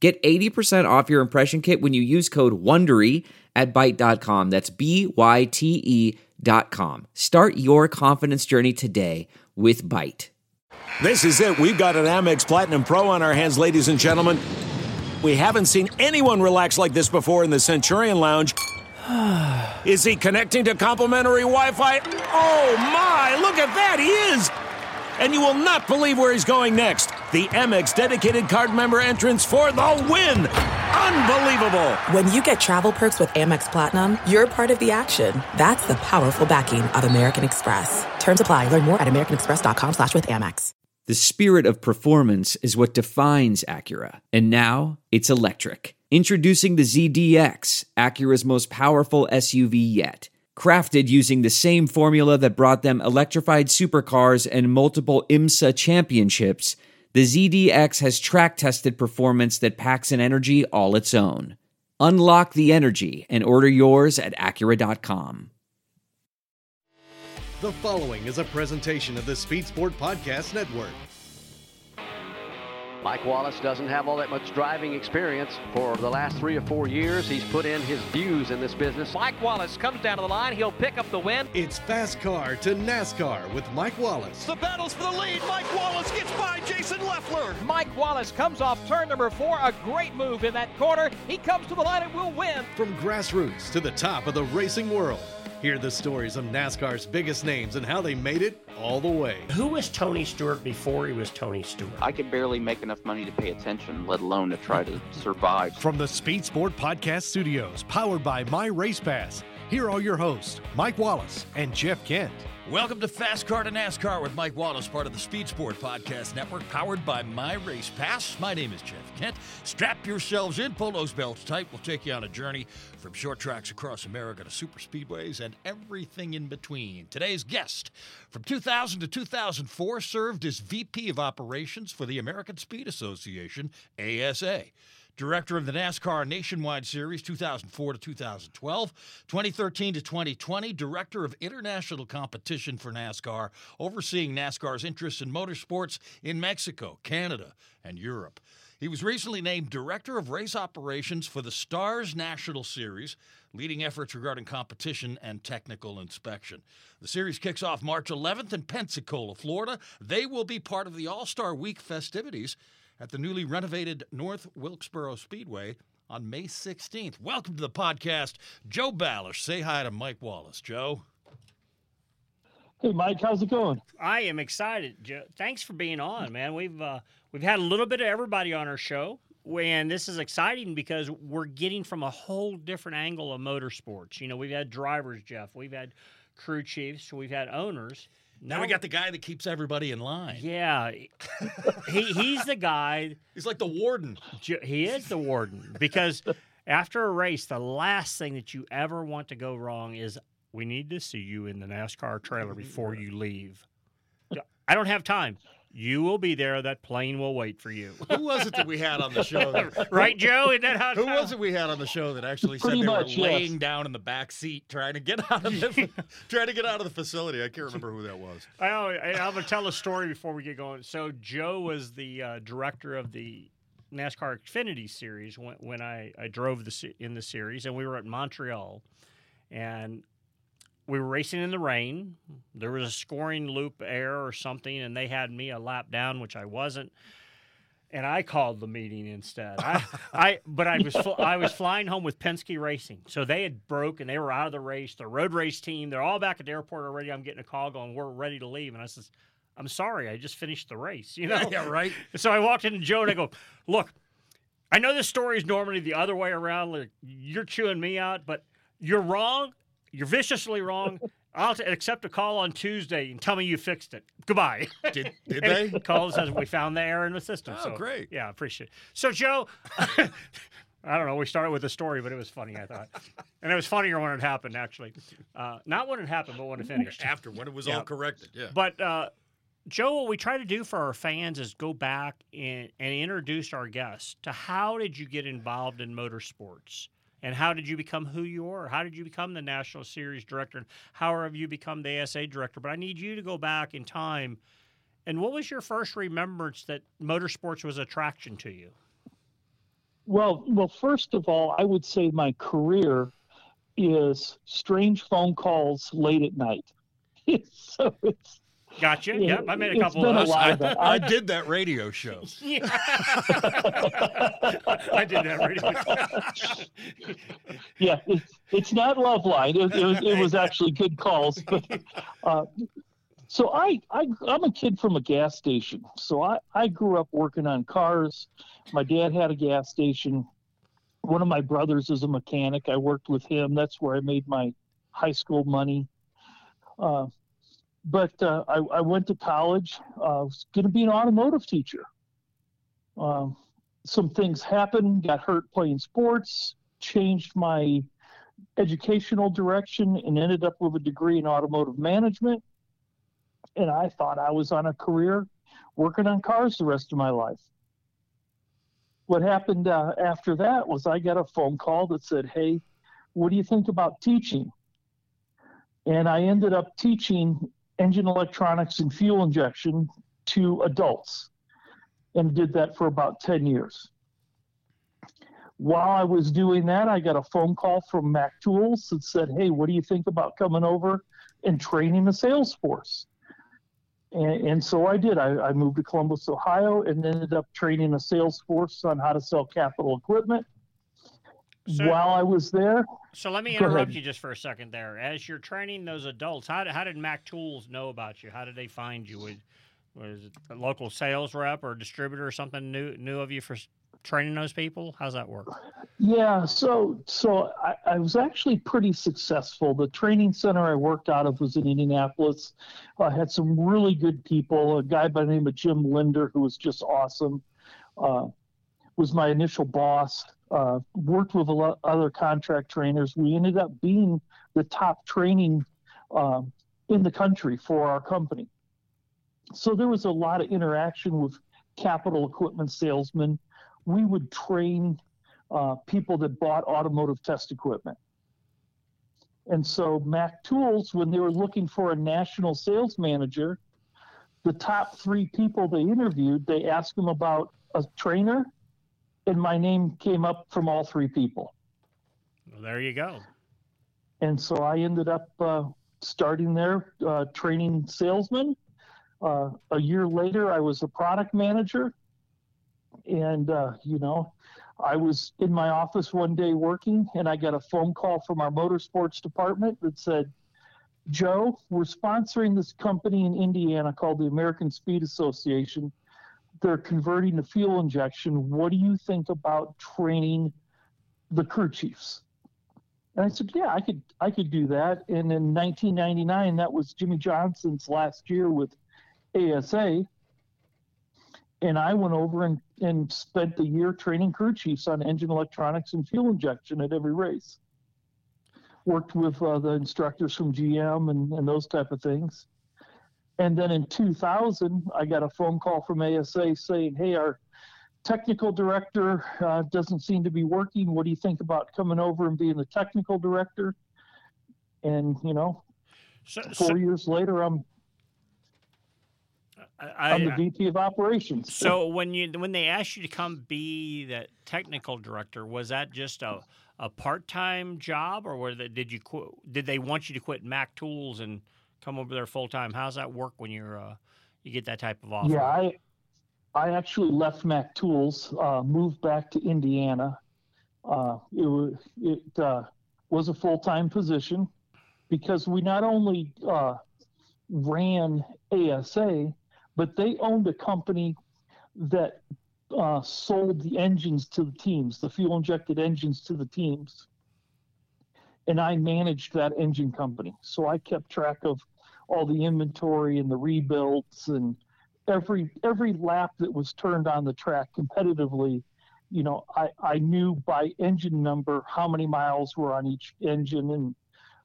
Get 80% off your impression kit when you use code WONDERY at Byte.com. That's B-Y-T-E dot com. Start your confidence journey today with Byte. This is it. We've got an Amex Platinum Pro on our hands, ladies and gentlemen. We haven't seen anyone relax like this before in the Centurion Lounge. Is he connecting to complimentary Wi-Fi? Oh my, look at that, he is! And you will not believe where he's going next. The Amex dedicated card member entrance for the win! Unbelievable! When you get travel perks with Amex Platinum, you're part of the action. That's the powerful backing of American Express. Terms apply. Learn more at americanexpress.com slash with Amex. The spirit of performance is what defines Acura. And now it's electric. Introducing the ZDX, Acura's most powerful SUV yet. Crafted using the same formula that brought them electrified supercars and multiple IMSA championships, the ZDX has track tested performance that packs an energy all its own. Unlock the energy and order yours at Acura.com. The following is a presentation of the Speed Sport Podcast Network. Mike Wallace doesn't have all that much driving experience. For the last three or four years, he's put in his views in this business. Mike Wallace comes down to the line. He'll pick up the win. It's Fast Car to NASCAR with Mike Wallace. The battle's for the lead. Mike Wallace gets by Jason Leffler. Mike Wallace comes off turn number four. A great move in that corner. He comes to the line and will win. From grassroots to the top of the racing world. Hear the stories of NASCAR's biggest names and how they made it all the way. Who was Tony Stewart before he was Tony Stewart? I could barely make enough money to pay attention, let alone to try to survive. From the Speed Sport Podcast Studios, powered by My Race Pass, here are your hosts, Mike Wallace and Jeff Kent. Welcome to Fast Car to NASCAR with Mike Wallace, part of the Speed Sport Podcast Network, powered by My Race Pass. My name is Jeff Kent. Strap yourselves in, pull those belts tight. We'll take you on a journey from short tracks across America to super speedways and everything in between. Today's guest, from 2000 to 2004, served as VP of Operations for the American Speed Association, ASA director of the NASCAR Nationwide Series 2004 to 2012, 2013 to 2020, director of international competition for NASCAR, overseeing NASCAR's interests in motorsports in Mexico, Canada, and Europe. He was recently named Director of Race Operations for the Stars National Series, leading efforts regarding competition and technical inspection. The series kicks off March 11th in Pensacola, Florida. They will be part of the All Star Week festivities at the newly renovated North Wilkesboro Speedway on May 16th. Welcome to the podcast, Joe Balash. Say hi to Mike Wallace. Joe. Hey, Mike, how's it going? I am excited, Joe. Thanks for being on, man. We've uh, we've had a little bit of everybody on our show, and this is exciting because we're getting from a whole different angle of motorsports. You know, we've had drivers, Jeff. We've had crew chiefs. We've had owners. Now we got the guy that keeps everybody in line. Yeah, he he's the guy. He's like the warden. He is the warden because after a race, the last thing that you ever want to go wrong is we need to see you in the NASCAR trailer before you leave. I don't have time. You will be there. That plane will wait for you. Who was it that we had on the show? That, right, Joe? Isn't that how Who was it we had on the show that actually Pretty said they much, were yes. laying down in the back seat trying to get out of the trying to get out of the facility? I can't remember who that was. I, I'm going to tell a story before we get going. So Joe was the uh, director of the NASCAR Xfinity Series when, when I, I drove the in the series, and we were at Montreal, and we were racing in the rain. There was a scoring loop error or something, and they had me a lap down, which I wasn't. And I called the meeting instead. I, I, but I was fl- I was flying home with Penske Racing, so they had broke and they were out of the race. The road race team, they're all back at the airport already. I'm getting a call going, "We're ready to leave," and I says, "I'm sorry, I just finished the race." You know, Yeah, right. so I walked into Joe and I go, "Look, I know this story is normally the other way around. Like you're chewing me out, but you're wrong. You're viciously wrong. I'll t- accept a call on Tuesday and tell me you fixed it. Goodbye. Did, did they? he calls says we found the error in the system. Oh, so great. Yeah, appreciate it. So Joe, I don't know. We started with a story, but it was funny. I thought, and it was funnier when it happened. Actually, uh, not when it happened, but when it finished. After when it was Yeah. all corrected. Yeah. But uh, Joe, what we try to do for our fans is go back and, and introduce our guests to how did you get involved in motorsports, and how did you become who you are? How did you become the national series director? And how have you become the ASA director? But I need you to go back in time. And what was your first remembrance that motorsports was attraction to you? Well, well, first of all, I would say my career is strange phone calls late at night. so it's Gotcha. Yeah, Yep, I made a it's couple been of a those. lot I. I did that radio show. Yeah. I did that radio. Show. yeah, it's it's not Loveline. It, it, was, it was actually good calls, but uh, so I, I I'm a kid from a gas station. So I I grew up working on cars. My dad had a gas station. One of my brothers is a mechanic. I worked with him. That's where I made my high school money. Uh, but uh, I, I went to college. Uh, I was going to be an automotive teacher. Um, some things happened. Got hurt playing sports. Changed my educational direction and ended up with a degree in automotive management. And I thought I was on a career working on cars the rest of my life. What happened uh, after that was I got a phone call that said, Hey, what do you think about teaching? And I ended up teaching engine electronics and fuel injection to adults and did that for about 10 years. While I was doing that, I got a phone call from Mac Tools that said, Hey, what do you think about coming over and training the sales force? And, and so I did. I, I moved to Columbus, Ohio, and ended up training a sales force on how to sell capital equipment. So- While I was there, So let me interrupt you just for a second there. As you're training those adults, how did, how did Mac Tools know about you? How did they find you? Was, was it a local sales rep or distributor or something new knew of you for training those people? How's that work? Yeah, so so I, I was actually pretty successful. The training center I worked out of was in Indianapolis. I had some really good people. A guy by the name of Jim Linder, who was just awesome, uh, was my initial boss. Uh, worked with a lot of other contract trainers. We ended up being the top training um, in the country for our company. So there was a lot of interaction with capital equipment salesmen. We would train uh, people that bought automotive test equipment. And so Mac Tools, when they were looking for a national sales manager, the top three people they interviewed, they asked them about a trainer, and my name came up from all three people. Well, there you go. And so I ended up uh, starting there, uh, training salesmen. Uh, a year later, I was a product manager. And, uh, you know, I was in my office one day working, and I got a phone call from our motorsports department that said, Joe, we're sponsoring this company in Indiana called the American Speed Association. They're converting to fuel injection. What do you think about training the crew chiefs? And I said, yeah, I could, I could do that. And in 1999, that was Jimmie Johnson's last year with ASA. And I went over and, and spent the year training crew chiefs on engine electronics and fuel injection at every race. Worked with uh, the instructors from GM and, and those type of things. And then in 2000, I got a phone call from ASA saying, hey, our technical director uh, doesn't seem to be working. What do you think about coming over and being the technical director? And, you know, So, four so years later, I'm, I, I'm the VP of operations. so when you when they asked you to come be the technical director, was that just a, a part time job, or were they, did you did they want you to quit Mac Tools and come over there full time? How's that work when you're uh, you get that type of offer? Yeah, I I actually left Mac Tools, uh, moved back to Indiana. Uh, it it uh, was a full time position because we not only uh, ran ASA, but they owned a company that uh, sold the engines to the teams, the fuel injected engines to the teams. and I managed that engine company. So I kept track of all the inventory and the rebuilds and every every lap that was turned on the track competitively. You know, I, I knew by engine number how many miles were on each engine, and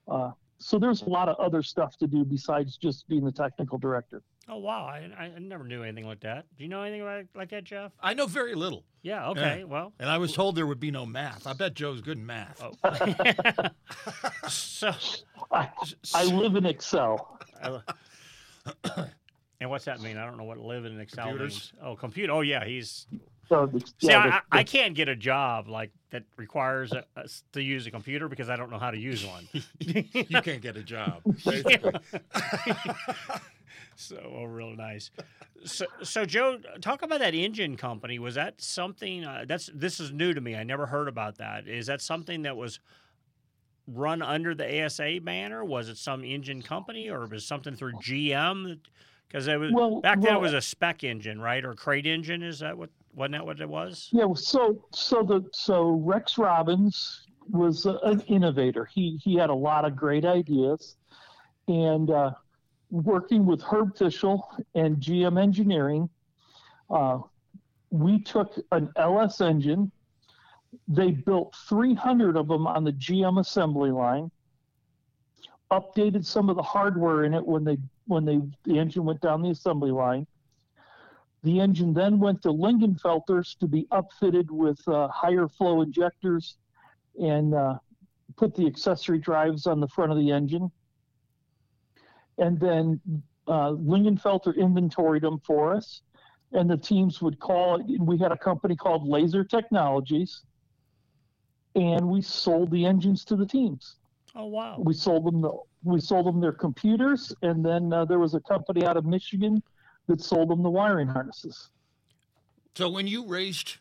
uh, so there's a lot of other stuff to do besides just being the technical director. Oh wow, I, I never knew anything like that. Do you know anything about like that, Jeff? I know very little. Yeah. Okay. Yeah. Well, And I was told there would be no math. I bet Joe's good in math. oh. so I, I live in Excel. and what's that mean? I don't know what live in Excel Computers. means. Oh, computer. Oh yeah, he's. So the- See, yeah, I, the- I can't get a job like that requires a, us to use a computer because I don't know how to use one. you can't get a job. so oh, real nice. So, so Joe, talk about that engine company. Was that something uh, that's this is new to me? I never heard about that. Is that something that was run under the ASA banner? Was it some engine company, or was it something through GM? Because it was Well- back then. It was a spec engine, right, or crate engine? Is that what? Wasn't that what it was? Yeah, well, so so the so Rex Robbins was a, an innovator. He he had a lot of great ideas, and uh, working with Herb Fishel and GM Engineering, uh, we took an LS engine. They built 300 of them on the GM assembly line. Updated some of the hardware in it when they when they the engine went down the assembly line. The engine then went to Lingenfelters to be upfitted with uh, higher flow injectors and uh, put the accessory drives on the front of the engine. And then uh, Lingenfelter inventoried them for us, and the teams would call. We had a company called Laser Technologies, and we sold the engines to the teams. Oh wow! We sold them the we sold them their computers, and then uh, there was a company out of Michigan that sold them the wiring harnesses. So when you raced,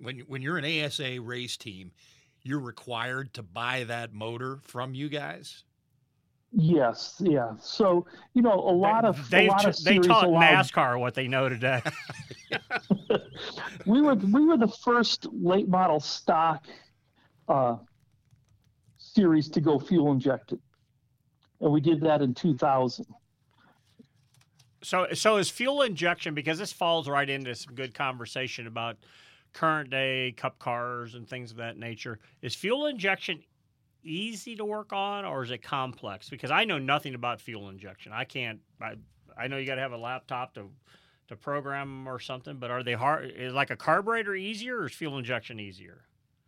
when when you're an ASA race team, you're required to buy that motor from you guys. Yes, yeah. So you know, a lot of They a lot of they taught NASCAR what they know today. we were we were the first late model stock uh, series to go fuel injected, and we did that in 2000. So, so is fuel injection because this falls right into some good conversation about current day cup cars and things of that nature. Is fuel injection easy to work on, or is it complex? Because I know nothing about fuel injection. I can't. I, I know you got to have a laptop to to program or something. But are they hard? Is like a carburetor easier, or is fuel injection easier?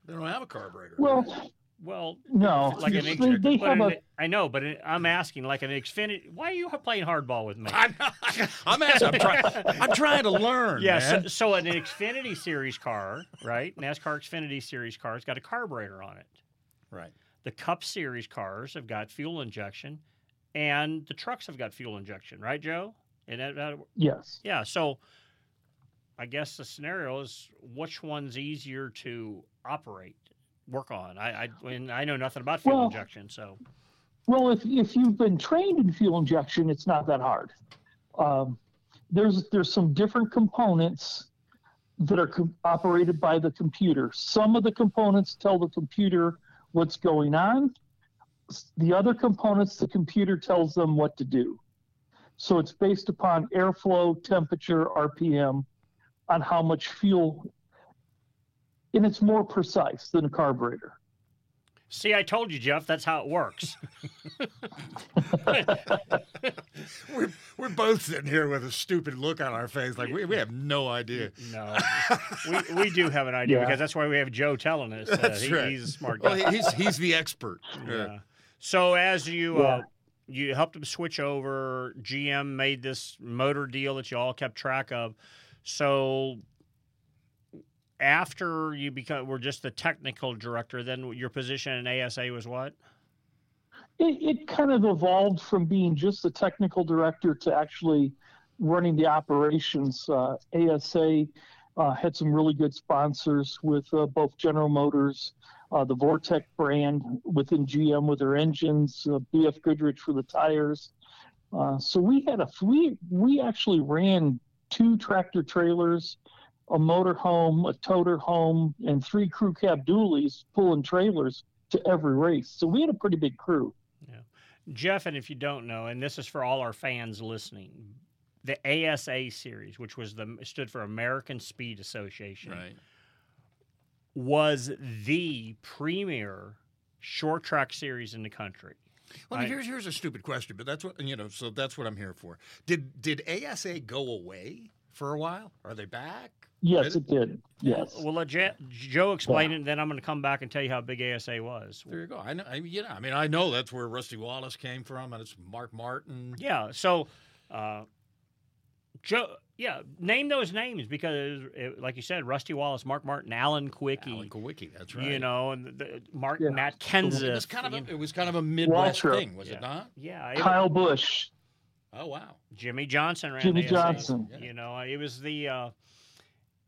They don't have a carburetor. Well, Well, no, like an they, X- they have an- a I know, but I'm asking like an Xfinity. Why are you playing hardball with me? I'm, I'm asking. I'm, trying. I'm trying to learn. Yeah, so, so an Xfinity Series car, right? NASCAR Xfinity Series car has got a carburetor on it. right. The Cup Series cars have got fuel injection, and the trucks have got fuel injection, right, Joe? And that, that- yes. yeah, so I guess the scenario is which one's easier to operate, work on. I I, and I know nothing about fuel Well- injection, so Well, if if you've been trained in fuel injection, it's not that hard. Um, there's there's some different components that are com- operated by the computer. Some of the components tell the computer what's going on. The other components, the computer tells them what to do. So it's based upon airflow, temperature, RPM, on how much fuel, and it's more precise than a carburetor. See, I told you, Jeff, that's how it works. We're, we're both sitting here with a stupid look on our face, like we, we have no idea. No, we, we do have an idea Yeah. because that's why we have Joe telling us. Uh, That's he- right. He's a smart guy. Well, he's he's the expert. Yeah. So as you uh, you helped him switch over, GM made this motor deal that you all kept track of. So after you become were just the technical director, then your position in ASA was what? it, it kind of evolved from being just the technical director to actually running the operations. Uh, ASA uh, had some really good sponsors with uh, both General Motors, uh, the Vortec brand within GM with their engines, uh, BF Goodrich for the tires. Uh, so we had a we we actually ran two tractor trailers, a motor home, a toter home, and three crew cab dualies pulling trailers to every race. So we had a pretty big crew. Yeah. Jeff, and if you don't know, and this is for all our fans listening, the ASA series, which was the stood for American Speed Association, Right. was the premier short track series in the country. Well, I mean, I- here's here's a stupid question, but that's what you know. So that's what I'm here for. Did did ASA go away for a while? Are they back? Yes, Did it did. Yes. Well, let Je- Joe explain it, and then I'm going to come back and tell you how big ASA was. There you go. I know. I, you know. I mean, I know that's where Rusty Wallace came from, and it's Mark Martin. Yeah. So, uh, Joe, yeah, name those names because, it, like you said, Rusty Wallace, Mark Martin, Alan Kulwicki, Alan Kulwicki. That's right. you know, and the, the Mark Yeah. Matt it was kind of a, know. it was kind of a Midwest Waltrip. thing, was Yeah. it not? yeah, it- Kyle Busch. Oh wow. Jimmie Johnson ran Jimmie ASA. Johnson. You know, it was the. Uh,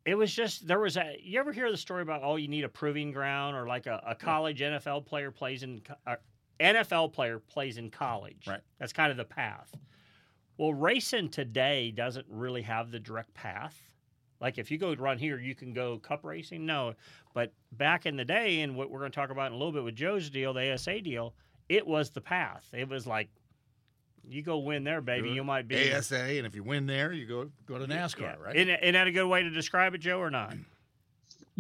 it was just there was a. You ever hear the story about oh you need a proving ground or like a, a college NFL player plays in uh, NFL player plays in college. Right. That's kind of the path. Well, racing today doesn't really have the direct path. Like if you go run here, you can go cup racing. No, but back in the day, and what we're going to talk about in a little bit with Joe's deal, the ASA deal, it was the path. It was like you go win there, baby. Good. You might be ASA, and if you win there, you go go to NASCAR, yeah. right? Isn't, isn't that a good way to describe it, Joe, or not?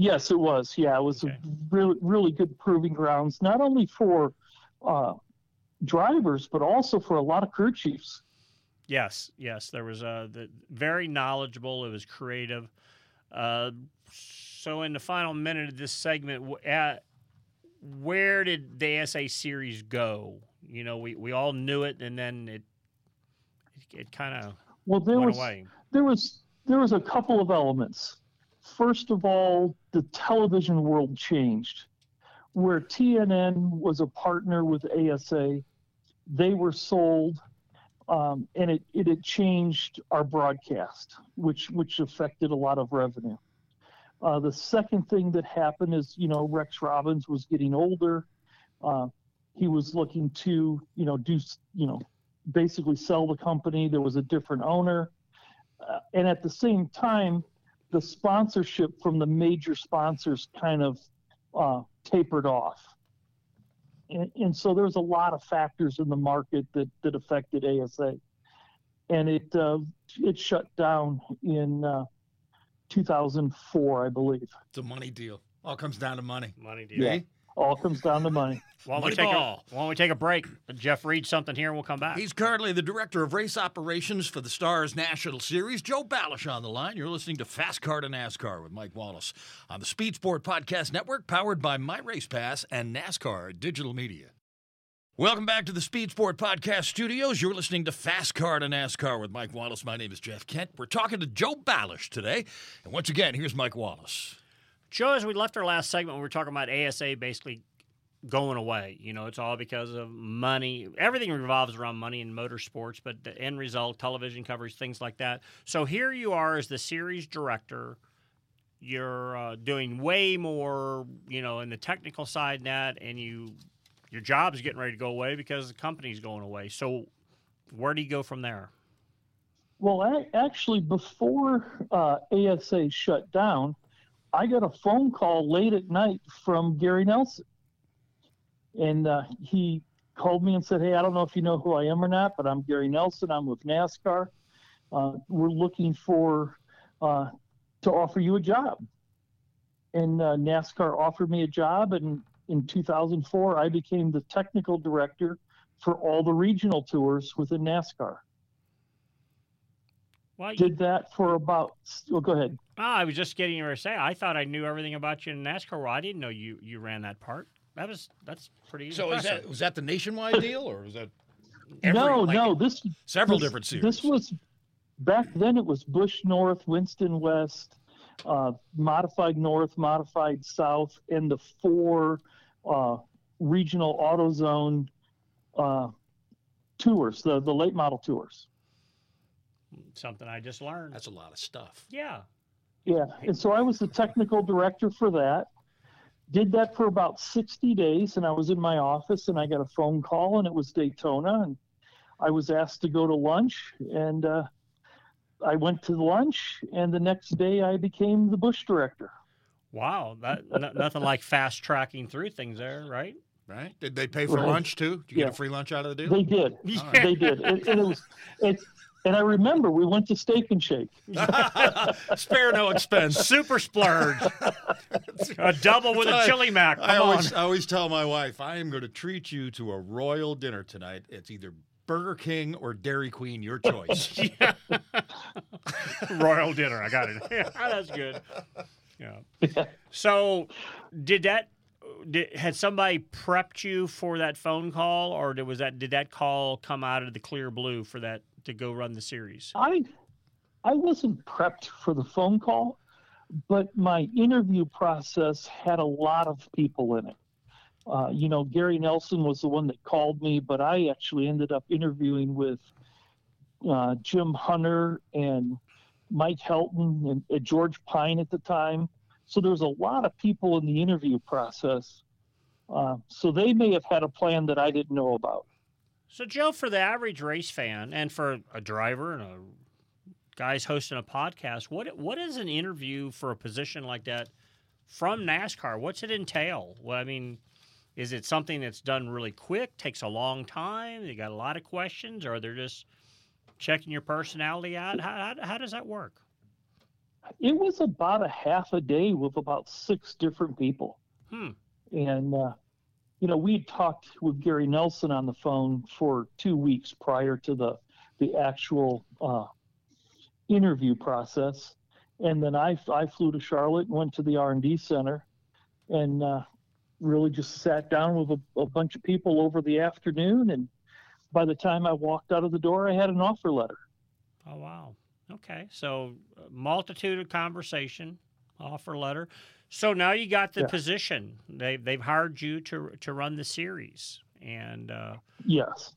Yes, it was. Yeah, it was Okay. a really, really good proving grounds, not only for uh, drivers, but also for a lot of crew chiefs. Yes, yes. There was a the, very knowledgeable. It was creative. Uh, so, in the final minute of this segment, at, where did the ASA series go? You know, we, we all knew it, and then it it, it kind of Well, there went was away. there was there was a couple of elements. First of all, the television world changed, where TNN was a partner with ASA. They were sold, um, and it, it had changed our broadcast, which which affected a lot of revenue. Uh, the second thing that happened is, you know, Rex Robbins was getting older. Uh, he was looking to, you know, do, you know, basically sell the company. There was a different owner. Uh, and at the same time, the sponsorship from the major sponsors kind of uh, tapered off. And, and so there's a lot of factors in the market that, that affected ASA. And it, uh, it shut down in uh, 2004, I believe. It's a money deal. All comes down to money. Money deal. Yeah. All comes down to money. Why don't, we take a, Moneyball. why don't we take a break? Jeff read something here, and we'll come back. He's currently the director of race operations for the Stars National Series. Joe Balash on the line. You're listening to Fast Car to NASCAR with Mike Wallace on the Speed Sport Podcast Network, powered by My Race Pass and NASCAR Digital Media. Welcome back to the Speed Sport Podcast Studios. You're listening to Fast Car to NASCAR with Mike Wallace. My name is Jeff Kent. We're talking to Joe Balash today. And once again, here's Mike Wallace. Joe, as we left our last segment, we were talking about ASA basically going away. You know, it's all because of money. Everything revolves around money in motorsports, but the end result, television coverage, things like that. So here you are as the series director. You're uh, doing way more, you know, in the technical side net, and you your job's getting ready to go away because the company's going away. So where do you go from there? Well, a- actually, before uh, ASA shut down, I got a phone call late at night from Gary Nelson. And uh, he called me and said, Hey, I don't know if you know who I am or not, but I'm Gary Nelson. I'm with NASCAR. Uh, we're looking for uh, to offer you a job. And uh, NASCAR offered me a job. And in 2004, I became the technical director for all the regional tours within NASCAR Well, you, did that for about oh, go ahead Ah, I was just getting ready to say. I thought I knew everything about you in NASCAR. Well, I didn't know you you ran that part. That was that's pretty. So is that was that the nationwide deal, or was that every, no like, no this several this- different series? this was back then it was Busch north winston west uh, modified north modified south and the four uh, regional autozone uh, tours the, the late model tours something I just learned? That's a lot of stuff. yeah. Yeah, and so I was the technical director for that. Did that for about 60 days, and I was in my office, and I got a phone call, and it was Daytona, and I was asked to go to lunch, and uh, I went to lunch, and the next day I became the Busch director. Wow, that n- nothing like fast tracking through things there, right? Right? Did they pay for Right. lunch too? Did you Yeah. get a free lunch out of the deal? They did. All right. They did. And, and it was it, and I remember we went to Steak and Shake. Spare no expense. Super splurge. a double with a chili mac. I always, on. I always tell my wife, I am going to treat you to a royal dinner tonight. It's either Burger King or Dairy Queen, your choice. Royal dinner. I got it. Yeah, that's good. Yeah. So, did that? Did, had somebody prepped you for that phone call, or did, was that did that call come out of the clear blue for that to go run the series? I I wasn't prepped for the phone call, but my interview process had a lot of people in it. Uh, you know, Gary Nelson was the one that called me, but I actually ended up interviewing with uh, Jim Hunter and Mike Helton and, George Pyne at the time. So there was a lot of people in the interview process. Uh, so they may have had a plan that I didn't know about. So, Joe, for the average race fan and for a driver and a guys hosting a podcast, what what is an interview for a position like that from NASCAR? What's it entail? Well, I mean, is it something that's done really quick, takes a long time? You got a lot of questions, or they're just checking your personality out? How, how, how does that work? It was about a half a day with about six different people. Hmm. And, uh, you know, we had talked with Gary Nelson on the phone for two weeks prior to the, the actual uh, interview process. And then I, I flew to Charlotte and went to the R&D center and uh, really just sat down with a, a bunch of people over the afternoon. And by the time I walked out of the door, I had an offer letter. Oh wow. Okay, so uh, multitude of conversation, offer letter. So now you got the Yeah. position. They they've hired you to to run the series, and uh, Yes.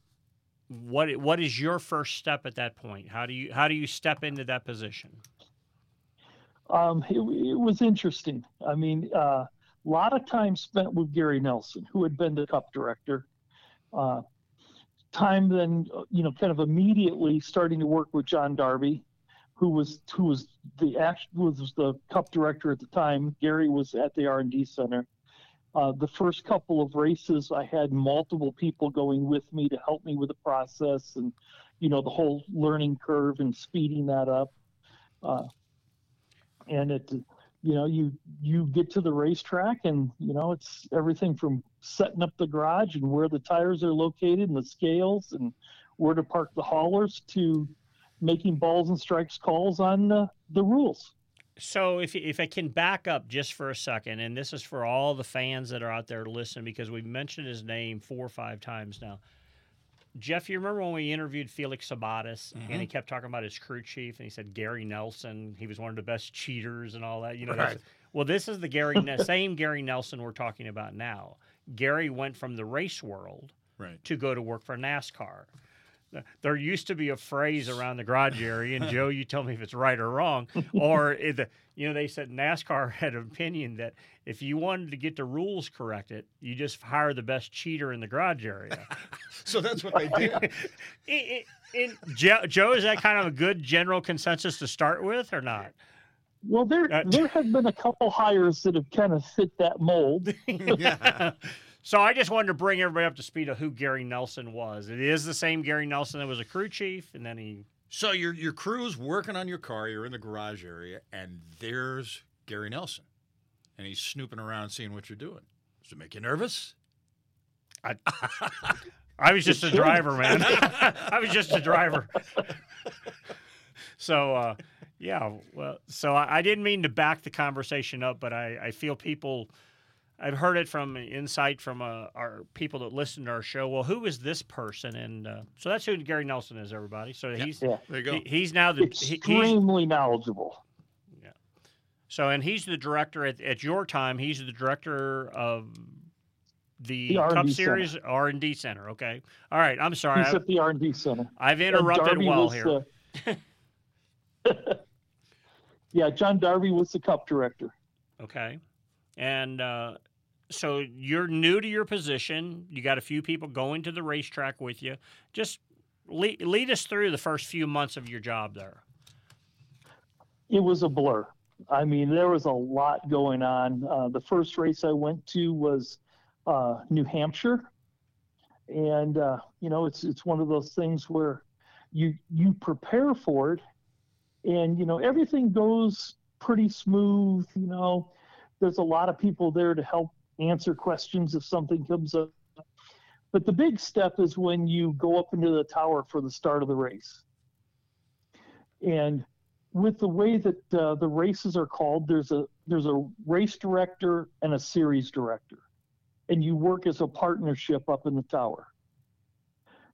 what what is your first step at that point? How do you how do you step into that position? Um, it, it was interesting. I mean, a uh, lot of time spent with Gary Nelson, who had been the Cup director. Uh, time then, uh, you know, kind of immediately starting to work with John Darby, who was who was the act was the Cup director at the time. Gary was at the R and D center. Uh, the first couple of races, I had multiple people going with me to help me with the process and, you know, the whole learning curve and speeding that up. Uh, and it you know you you get to the racetrack and you know it's everything from setting up the garage and where the tires are located and the scales and where to park the haulers to making balls and strikes calls on the, the rules So if if I can back up just for a second, and this is for all the fans that are out there listening, because we've mentioned his name four or five times now. Jeff, you remember when we interviewed Felix Sabates and he mm-hmm. kept talking about his crew chief and he said Gary Nelson, he was one of the best cheaters and all that. You know, Right. well, this is the Gary same Gary Nelson we're talking about now. Gary went from the race world Right. to go to work for NASCAR. There used to be a phrase around the garage area, and Joe, you tell me if it's right or wrong. Or, the, you know, they said NASCAR had an opinion that if you wanted to get the rules corrected, you just hire the best cheater in the garage area. So that's what they did. I- I- in- Joe, Joe, is that kind of a good general consensus to start with, or not? well there Uh, there have been a couple hires that have kind of fit that mold yeah. So I just wanted to bring everybody up to speed of who Gary Nelson was. It is the same Gary Nelson that was a crew chief, and then he So your your crew's working on your car. You're in the garage area, and there's Gary Nelson, and he's snooping around, seeing what you're doing. Does it make you nervous? I, I was just a driver, man. I was just a driver. so, uh, yeah, well, so I, I didn't mean to back the conversation up, but I, I feel people, I've heard it from insight from uh, our people that listen to our show. Well, who is this person? And uh, so that's who Gary Nelson is, everybody. So he's Yeah. There you go. he- he's now the he- he's, extremely knowledgeable Yeah. so and he's the director at, at your time. He's the director of the, The Cup R&D Series R and D Center. Okay, all right. I'm sorry. he's I, at the r&d center I've interrupted well was, here. uh, yeah john darby was the cup director Okay. And uh, so you're new to your position. You got a few people going to the racetrack with you. Just lead, lead us through the first few months of your job there. it was a blur. I mean, there was a lot going on. Uh, the first race I went to was uh, New Hampshire, and uh, you know it's it's one of those things where you you prepare for it, and you know everything goes pretty smooth. You know, there's a lot of people there to help answer questions if something comes up. But the big step is when you go up into the tower for the start of the race. And with the way that uh, the races are called, there's a there's a race director and a series director, and you work as a partnership up in the tower.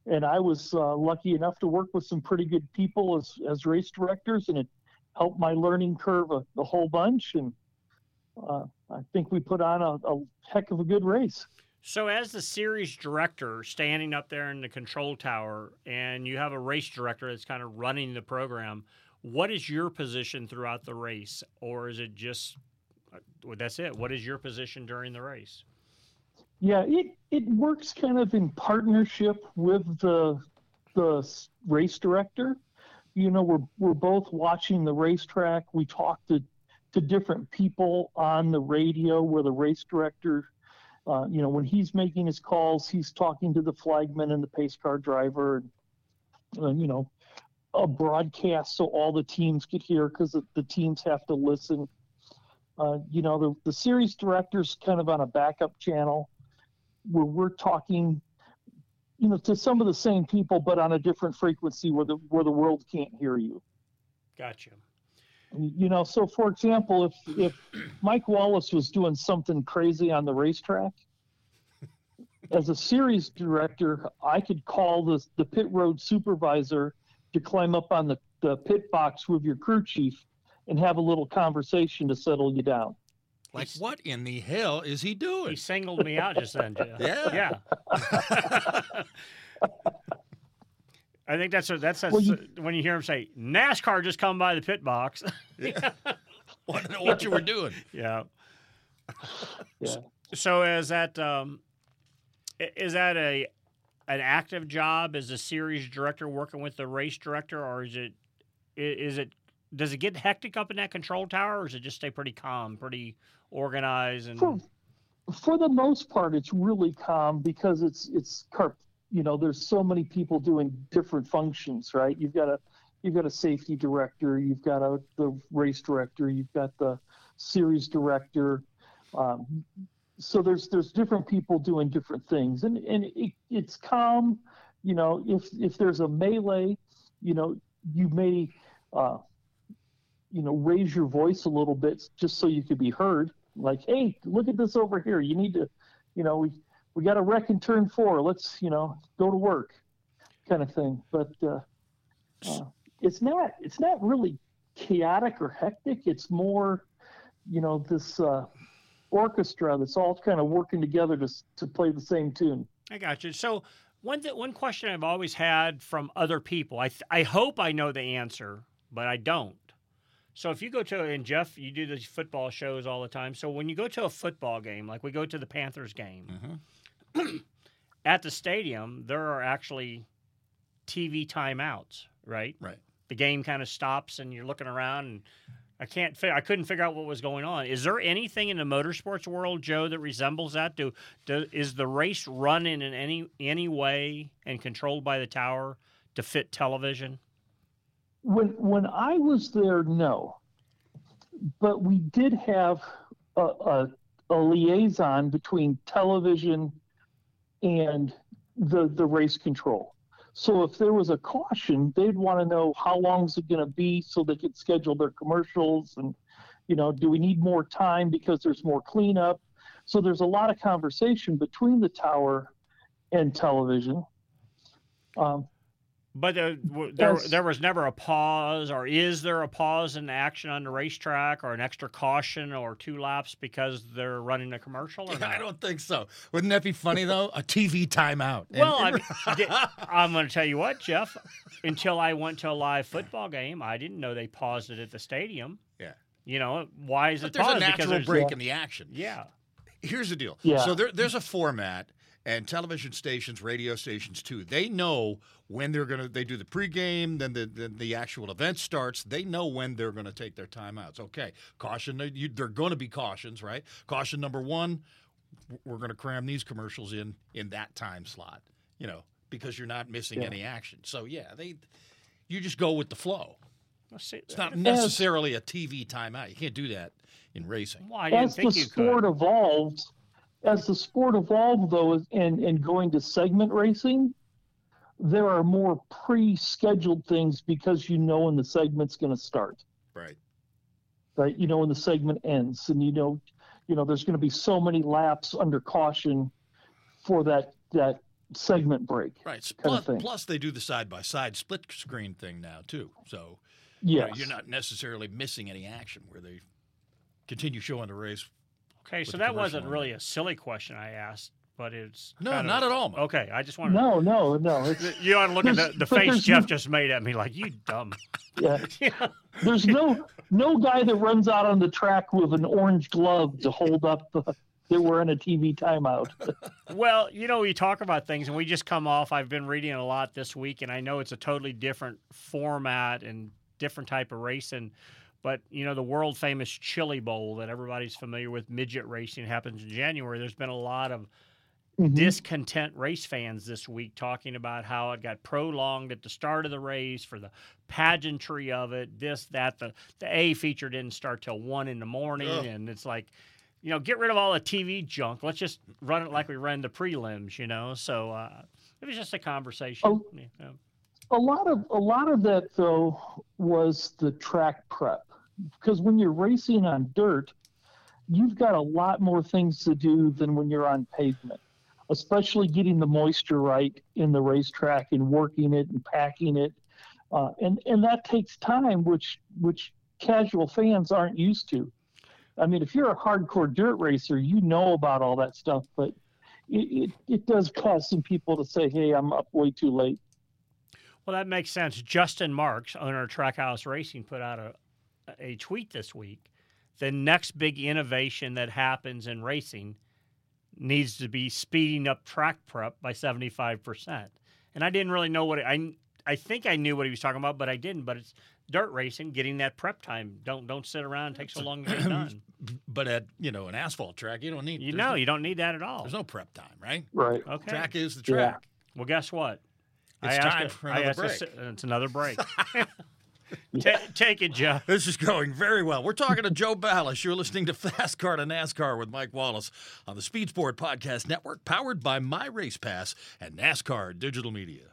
And I was uh, lucky enough to work with some pretty good people as as race directors, and it helped my learning curve a, a whole bunch. And uh, I think we put on a, a heck of a good race. So, as the series director standing up there in the control tower, and you have a race director that's kind of running the program, what is your position throughout the race, or is it just uh, well, that's it? What is your position during the race? Yeah, it it works kind of in partnership with the the race director. You know, we're we're both watching the racetrack. We talk to to different people on the radio where the race director uh, you know, when he's making his calls, he's talking to the flagman and the pace car driver, and uh, you know, a broadcast so all the teams could hear because the, the, teams have to listen. Uh, you know, the, the series director's kind of on a backup channel where we're talking, you know, to some of the same people, but on a different frequency where the where the world can't hear you. Gotcha. You know, so for example, if if Mike Wallace was doing something crazy on the racetrack, as a series director, I could call the the pit road supervisor to climb up on the, the pit box with your crew chief and have a little conversation to settle you down. Like what in the hell is he doing? He singled me out just then, Jeff. Yeah. Yeah. I think that's a, that's a, well, you, when you hear him say NASCAR just come by the pit box. yeah. Want to know what you were doing? Yeah. yeah. So is that um, is that a an active job as a series director working with the race director, or is it is it does it get hectic up in that control tower, or does it just stay pretty calm, pretty organized and? For, for the most part, it's really calm because it's it's carp you know there's so many people doing different functions right? You've got a you've got a safety director you've got a the race director you've got the series director. Um, so there's there's different people doing different things. And and it, it's calm you know if if there's a melee you know you may uh, you know raise your voice a little bit just so you could be heard. Like hey look at this over here. You need to you know we we got a wreck in turn four. Let's you know go to work, kind of thing. But uh, uh, it's not it's not really chaotic or hectic. It's more you know this uh, orchestra that's all kind of working together to to play the same tune. I got you. So one th- one question I've always had from other people. I th- I hope I know the answer, but I don't. So if you go to and Jeff, you do these football shows all the time. So when you go to a football game, like we go to the Panthers game, mm-hmm at the stadium, there are actually TV timeouts, right? Right. The game kind of stops and you're looking around and I can't I couldn't figure out what was going on. Is there anything in the motorsports world, Joe, that resembles that? Do, do is the race running in any any way and controlled by the tower to fit television? When when I was there, no. But we did have a, a, a liaison between television and the the race control. So if there was a caution, they'd want to know how long is it going to be so they could schedule their commercials and you know, do we need more time because there's more cleanup? So there's a lot of conversation between the tower and television. Um, but uh, there, there was never a pause, or is there a pause in the action on the racetrack, or an extra caution, or two laps because they're running a commercial? Or not? I don't think so. Wouldn't that be funny though? A TV timeout. Well, I'm, I'm going to tell you what, Jeff. Until I went to a live football game, I didn't know they paused it at the stadium. Yeah. You know why is but it there's paused? a natural because break in the action. Yeah. Here's the deal. Yeah. So there, there's a format and television stations, radio stations too. They know when they're going to. They do the pregame, then the then the actual event starts. They know when they're going to take their timeouts. Okay, caution. They're going to be cautions, right? Caution number one. we're going to cram these commercials in in that time slot, you know, because you're not missing Yeah. any action. So yeah, they you just go with the flow. It's not necessarily a TV timeout. You can't do that in racing. Well, I didn't as the think you sport could. evolves, as the sport evolved though, and and going to segment racing, there are more pre-scheduled things because you know when the segment's going to start, Right. right? You know when the segment ends, and you know, you know, there's going to be so many laps under caution for that that segment break. Right. Plus, plus, they do the side by side split screen thing now too. So you know, you're not necessarily missing any action where they continue showing the race. Okay, so that wasn't on really a silly question I asked, but it's No, kind of- not at all. Mike. Okay, I just wanted. To No, no, no. It's, You ought to look at the, the face Jeff no- just made at me, like you dumb. yeah. There's no no guy that runs out on the track with an orange glove to hold up the, that we're in a TV timeout. Well, you know, we talk about things, and we just come off. I've been reading a lot this week, and I know it's a totally different format and different type of racing. But you know, the world famous Chili Bowl that everybody's familiar with, midget racing, happens in January. There's been a lot of discontent race fans this week talking about how it got prolonged at the start of the race for the pageantry of it. This, that, the the A feature didn't start till one in the morning, Ugh. and it's like you know, get rid of all the TV junk. Let's just run it like we ran the prelims, you know. So uh, it was just a conversation. Oh. know. a lot of a lot of that though was the track prep because when you're racing on dirt you've got a lot more things to do than when you're on pavement especially getting the moisture right in the racetrack and working it and packing it. Uh, and and that takes time which which casual fans aren't used to. I mean if you're a hardcore dirt racer you know about all that stuff but it, it, it does cause some people to say hey i'm up way too late. Well, that makes sense. Justin Marks, owner of Trackhouse Racing, put out a a tweet this week. The next big innovation that happens in racing needs to be speeding up track prep by seventy five percent. And I didn't really know what it, I I think I knew what he was talking about, but I didn't. But it's dirt racing, getting that prep time. Don't don't sit around and take so long to get done. But at you know an asphalt track, you don't need. You know, no- you don't need that at all. There's no prep time, right? right Okay. Track is the Yeah. track. Well, guess what? It's I asked time it- for I another asked break. it- it's another break. Ta- take it, Joe. This is going very well. We're talking to Joe Balash. You're listening to Fast Car to NASCAR with Mike Wallace on the Speed Sport Podcast Network, powered by My Race Pass and NASCAR Digital Media.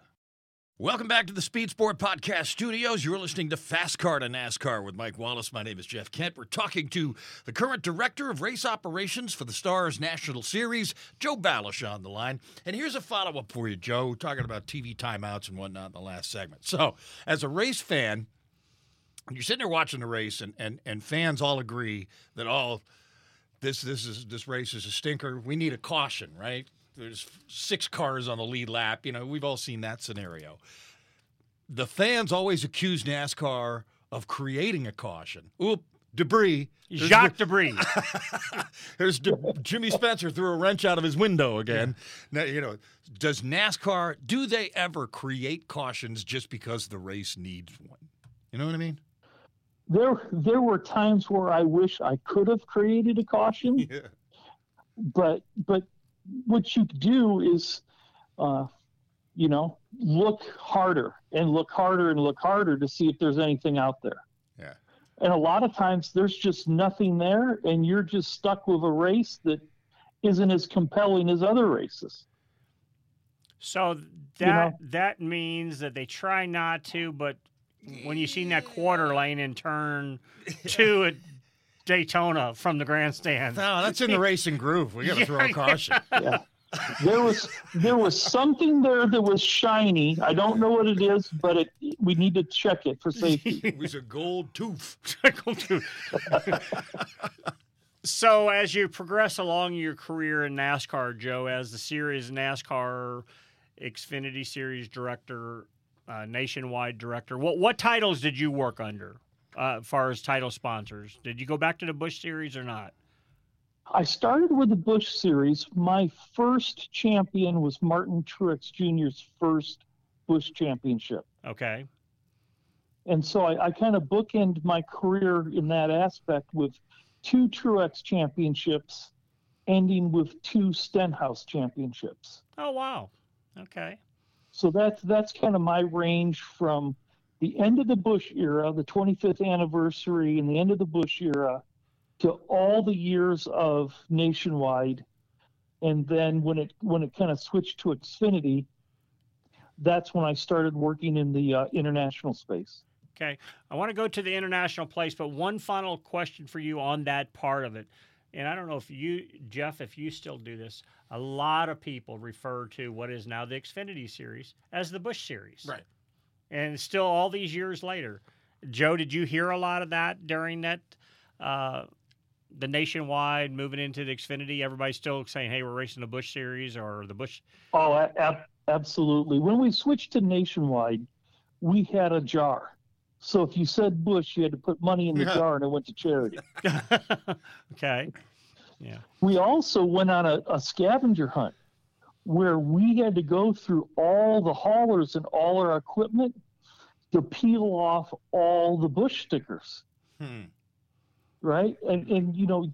Welcome back to the Speed Sport Podcast studios. You're listening to Fast Car to NASCAR with Mike Wallace. My name is Jeff Kent. We're talking to the current director of race operations for the Stars National Series, Joe Balash, on the line. And here's a follow up for you, Joe, talking about TV timeouts and whatnot in the last segment. So, as a race fan, you're sitting there watching the race, and, and, and fans all agree that all this this is this race is a stinker. We need a caution, right? There's six cars on the lead lap. You know, we've all seen that scenario. The fans always accuse NASCAR of creating a caution. Oop, debris. There's Jacques the- Debris. There's De- Jimmy Spencer threw a wrench out of his window again. Now, you know, does NASCAR do they ever create cautions just because the race needs one? You know what I mean? There there were times where I wish I could have created a caution, Yeah. but but what you do is, uh, you know, look harder and look harder and look harder to see if there's anything out there. Yeah. And a lot of times there's just nothing there, and you're just stuck with a race that isn't as compelling as other races. So that know? that means that they try not to, but when you seen that quarter lane in turn two at Daytona from the grandstand, No, that's in the racing groove. We got to throw a caution. Yeah. There was there was something there that was shiny. I don't know what it is, but it we need to check it for safety. It was a gold tooth. so as you progress along your career in NASCAR, Joe, as the series NASCAR Xfinity Series director, uh, nationwide director, what what titles did you work under? Uh, as far as title sponsors, did you go back to the Busch Series or not? I started with the Busch Series. My first champion was Martin Truex Jr.'s first Busch championship. Okay. And so I, I kind of bookend my career in that aspect with two Truex championships ending with two Stenhouse championships. Oh wow. Okay. So that's that's kind of my range from the end of the Busch era, the 25th anniversary, and the end of the Busch era, to all the years of nationwide, and then when it when it kind of switched to Xfinity, that's when I started working in the uh, international space. Okay. I want to go to the international place, but one final question for you on that part of it. And I don't know if you, Jeff, if you still do this. A lot of people refer to what is now the Xfinity Series as the Busch Series. Right. And still, all these years later, Joe, did you hear a lot of that during that, uh, the nationwide moving into the Xfinity? Everybody's still saying, "Hey, we're racing the Busch Series or the Busch." Oh, ab- absolutely. When we switched to nationwide, we had a jar. So if you said Busch, you had to put money in the Yeah. jar and it went to charity. okay. Yeah. We also went on a, a scavenger hunt where we had to go through all the haulers and all our equipment to peel off all the Busch stickers, Hmm. right? And and you know,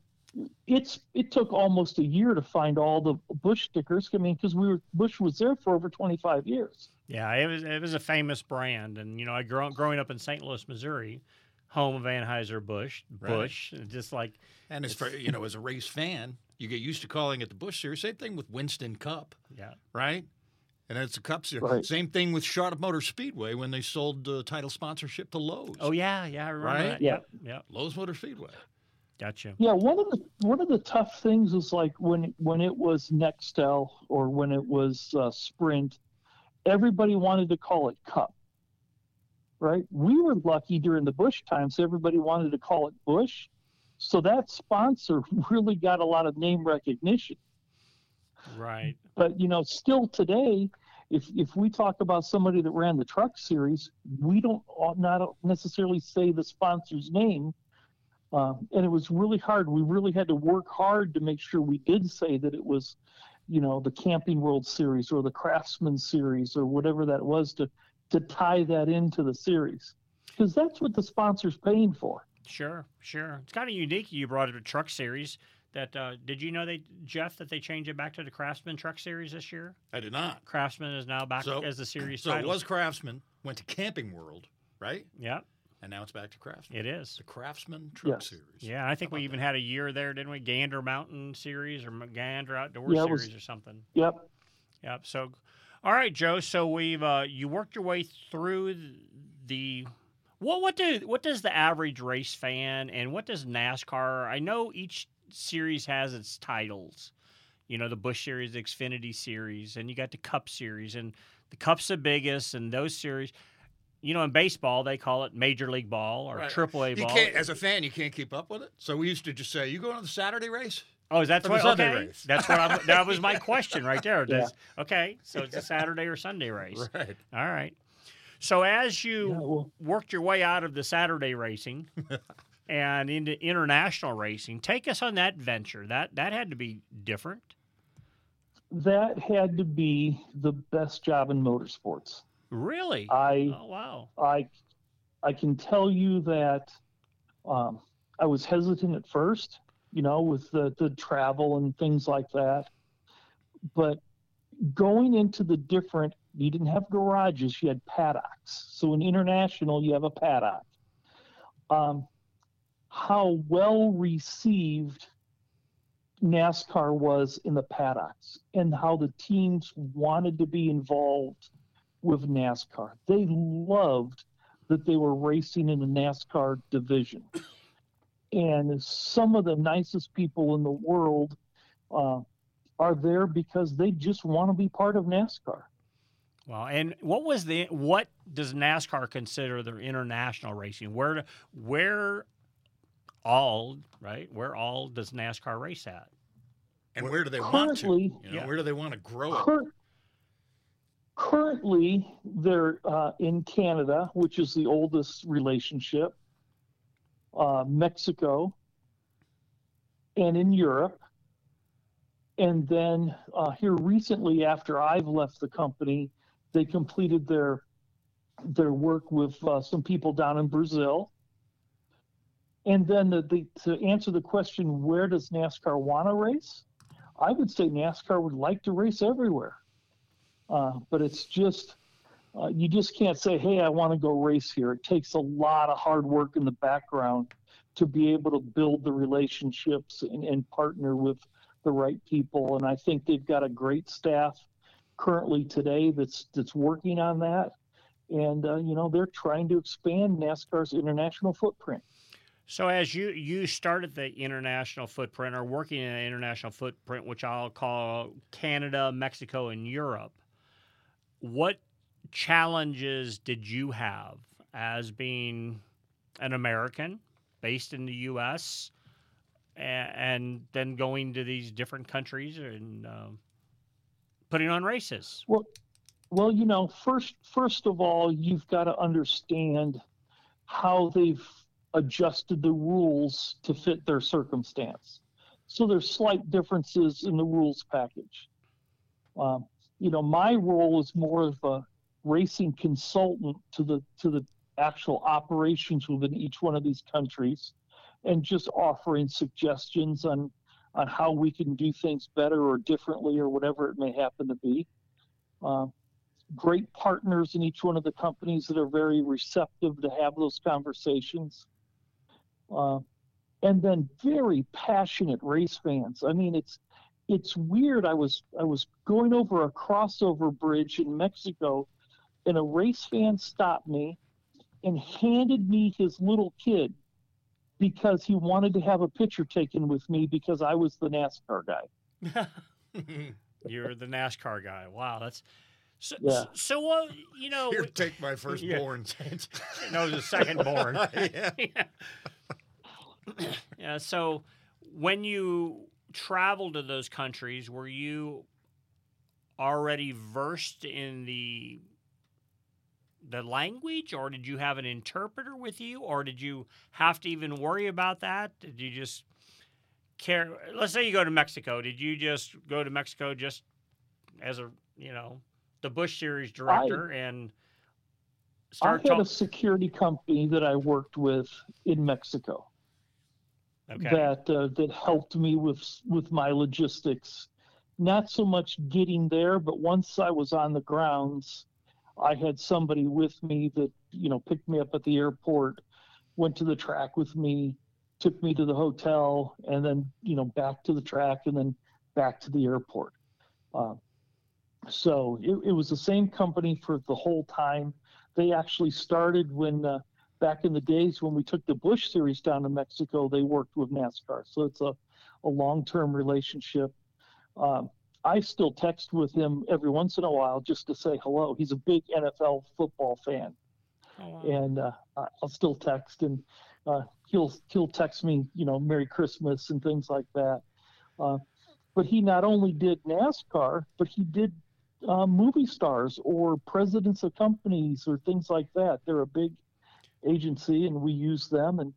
it's it took almost a year to find all the Busch stickers. I mean, because we were Busch was there for over twenty five years. Yeah, it was it was a famous brand, and you know, I grew growing up in St. Louis, Missouri, home of Anheuser Busch, Right. Busch, just like And as for you know, as a race fan, you get used to calling it the Busch Series. Same thing with Winston Cup, yeah, right? And it's a Cup Series. Right. Same thing with Charlotte Motor Speedway when they sold the title sponsorship to Lowe's. oh yeah, yeah, I remember Right? that. Yeah. Yep, yep, Lowe's Motor Speedway. gotcha. Yeah, one of the one of the tough things is like when when it was Nextel or when it was uh, Sprint, everybody wanted to call it Cup. Right? We were lucky during the Busch times; everybody wanted to call it Busch, so that sponsor really got a lot of name recognition. Right. But you know, still today, if if we talk about somebody that ran the Truck Series, we don't not necessarily say the sponsor's name. Um, and it was really hard. We really had to work hard to make sure we did say that it was, you know, the Camping World Series or the Craftsman Series or whatever that was to to tie that into the series, because that's what the sponsor's paying for. Sure, sure. It's kind of unique. You brought it a truck series. That uh, did you know they Jeff that they changed it back to the Craftsman Truck Series this year? I did not. Craftsman is now back So- as the series. So it was Craftsman, went to Camping World, right? Yeah, And now it's back to Craftsman. it is. The Craftsman Truck Yes. Series. Yeah, I think we even that? had a year there, didn't we? Gander Mountain Series or Gander Outdoor Yeah, it was- Series or something. Yep. Yep. So, all right, Joe. So we've uh, you worked your way through the what what do what does the average race fan and what does NASCAR? I know each series has its titles. You know, the Busch Series, the Xfinity Series, and you got the Cup Series, and the Cup's the biggest, and those series. You know, in baseball they call it Major League Ball or Right. Triple A You ball. can't, as a fan, you can't keep up with it. So we used to just say, "You going to the Saturday race?" Oh, is that For the what? Sunday Okay, race. that's what. I'm, that was my question right there. Yeah. Okay, so it's a Saturday or Sunday race. Right. All right. So as you Yeah, well- worked your way out of the Saturday racing and into international racing, take us on that venture. That that had to be different. That had to be the best job in motorsports. Really? I oh wow. I I can tell you that um, I was hesitant at first, you know, with the, the travel and things like that. But going into the different, you didn't have garages, you had paddocks. So in international, you have a paddock. Um, how well received NASCAR was in the paddocks and how the teams wanted to be involved with NASCAR. They loved that they were racing in the NASCAR division. And some of the nicest people in the world uh, are there because they just want to be part of NASCAR. Well, and what was the what does NASCAR consider their international racing? Where where all right? Where all does NASCAR race at? And where do they want to? You know, Yeah. where do they want to grow it? Cur- currently, they're uh, in Canada, which is the oldest relationship, uh, Mexico, and in Europe. And then uh, here recently, after I've left the company, they completed their their work with uh, some people down in Brazil. And then the, the, to answer the question, where does NASCAR want to race? I would say NASCAR would like to race everywhere, uh, but it's just uh, you just can't say, "Hey, I want to go race here." It takes a lot of hard work in the background to be able to build the relationships and, and partner with the right people. And I think they've got a great staff currently today that's that's working on that. And uh, you know they're trying to expand NASCAR's international footprint. So as you you started the international footprint or working in an international footprint, which I'll call Canada, Mexico, and Europe, what challenges did you have as being an American based in the U.S. and, and then going to these different countries and uh, putting on races? Well, well, you know, first first of all, you've got to understand how they've adjusted the rules to fit their circumstance. So there's slight differences in the rules package. Um, you know, my role is more of a racing consultant to the to the actual operations within each one of these countries, and just offering suggestions on on how we can do things better or differently or whatever it may happen to be. Uh, great partners in each one of the companies that are very receptive to have those conversations. Uh, and then very passionate race fans. I mean, it's it's weird. I was I was going over a crossover bridge in Mexico, and a race fan stopped me and handed me his little kid because he wanted to have a picture taken with me because I was the NASCAR guy. You're the NASCAR guy. Wow, that's so. Yeah. So what? Uh, you know, Here, take my firstborn. no, the second born. yeah. yeah. So when you travel to those countries, were you already versed in the the language or did you have an interpreter with you or did you have to even worry about that? Did you just care? Let's say you go to mexico. Did you just go to mexico just as a you know the busch series director I, and start I had a security company that i worked with in mexico okay. that uh, that helped me with with my logistics not so much getting there but once i was on the grounds I had somebody with me that, you know, picked me up at the airport, went to the track with me, took me to the hotel, and then, you know, back to the track and then back to the airport. Uh, so it, it, was the same company for the whole time. They actually started when, uh, back in the days when we took the Busch series down to Mexico, they worked with NASCAR. So it's a, a long term relationship. Um, I still text with him every once in a while just to say hello. He's a big NFL football fan, oh, wow. and uh, I'll still text and uh, he'll he'll text me, you know, Merry Christmas and things like that. Uh, but he not only did NASCAR, but he did uh, movie stars or presidents of companies or things like that. They're a big agency, and we use them, and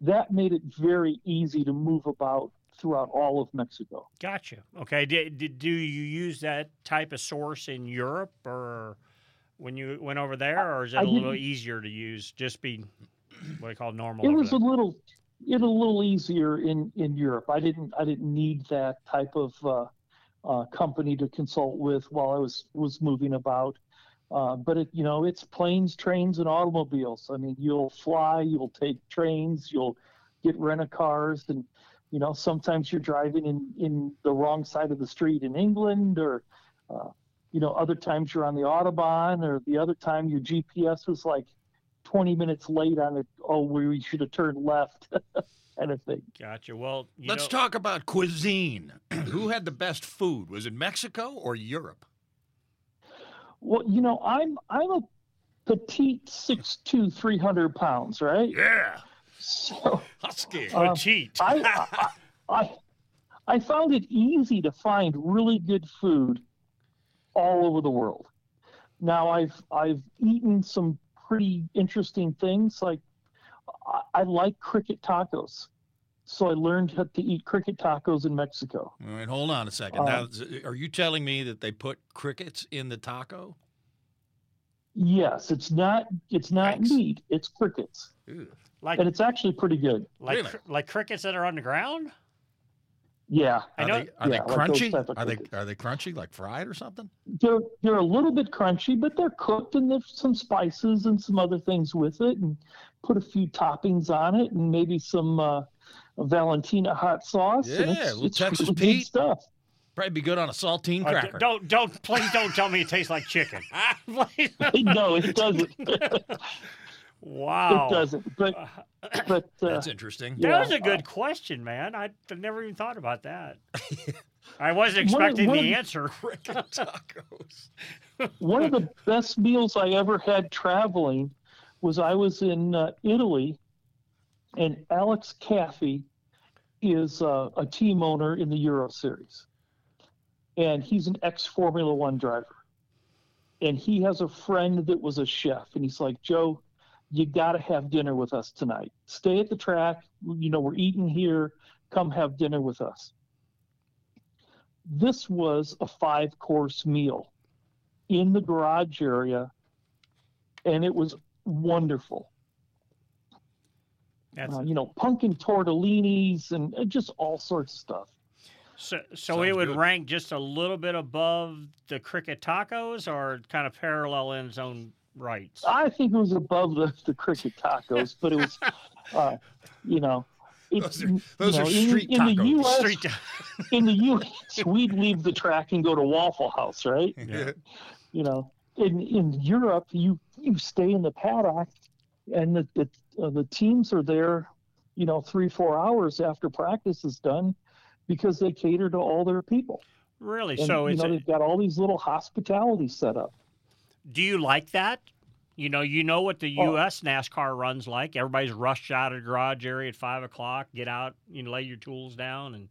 that made it very easy to move about throughout all of Mexico. Gotcha. Okay. Did, did do you use that type of source in Europe or when you went over there, or is it a little easier to use? Just be what I call normal. It was there? a little, it a little easier in in Europe. I didn't I didn't need that type of uh, uh, company to consult with while I was was moving about. Uh, but it, you know, it's planes, trains, and automobiles. I mean, you'll fly, you'll take trains, you'll get rent a cars, and you know, sometimes you're driving in, in the wrong side of the street in England, or, uh, you know, other times you're on the Autobahn, or the other time your GPS was like 20 minutes late on it. Oh, we should have turned left, kind of thing. Gotcha. Well, let's know... talk about cuisine. Who had the best food? Was it Mexico or Europe? Well, you know, I'm I'm a petite six two, three hundred pounds, right? Yeah. So husky, um, cheat. I, I, I I found it easy to find really good food all over the world. Now I've I've eaten some pretty interesting things. Like I, I like cricket tacos, so I learned how to eat cricket tacos in Mexico. All right, hold on a second. now, um, are you telling me that they put crickets in the taco? Yes, it's not. It's not Yikes. meat. It's crickets. Like and it's actually pretty good. like Really? cr- like crickets that are on the ground. Yeah, Are know- they, are yeah, they crunchy? type of are they are they crunchy like fried or something? they're they're a little bit crunchy, but they're cooked and there's some spices and some other things with it, and put a few toppings on it, and maybe some uh, Valentina hot sauce. and Yeah, it's, a little it's Texas really good Pete. stuff. Probably be good on a saltine Uh, cracker. don't don't please don't tell me it tastes like chicken. No, it doesn't. Wow, it doesn't. But but uh, That's interesting. That Yeah. was a good question, man. I I never even thought about that. I wasn't expecting one the answer. Tacos. one of the best meals I ever had traveling was I was in uh, Italy, and Alex Caffi is uh, a team owner in the Euro Series, and he's an ex Formula One driver, and he has a friend that was a chef, and he's like, Joe, you got to have dinner with us tonight. Stay at the track. You know, we're eating here. Come have dinner with us. This was a five course meal in the garage area, and it was wonderful. That's, Uh, you know, pumpkin tortellinis and uh, just all sorts of stuff. so so it would good. rank just a little bit above the cricket tacos, or kind of parallel in its own rights. I think it was above the, the cricket tacos, but it was, uh, you know, it's, Those are- those you are know, in- street in, tacos. the U.S. Street ta- in the U.S., we'd leave the track and go to Waffle House, right? Yeah. You know, in in Europe, you you stay in the paddock, and the the, uh, the teams are there, you know, three four hours after practice is done, because they cater to all their people. really? And, so you know, they've got all these little hospitality set up. do you like that? You know, you know what the Oh. U.S. NASCAR runs like. Everybody's rushed out of the garage area at five o'clock. Get out, you know, lay your tools down. And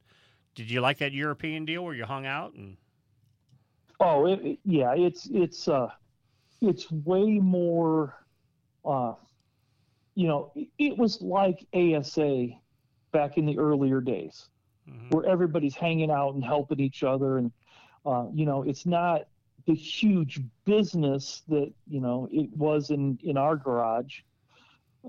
did you like that European deal where you hung out and? Oh, it- yeah, it's it's uh, it's way more, uh, you know, it, was like ASA back in the earlier days, Mhm. where everybody's hanging out and helping each other, and uh, you know, it's not the huge business that you know it was in in our garage,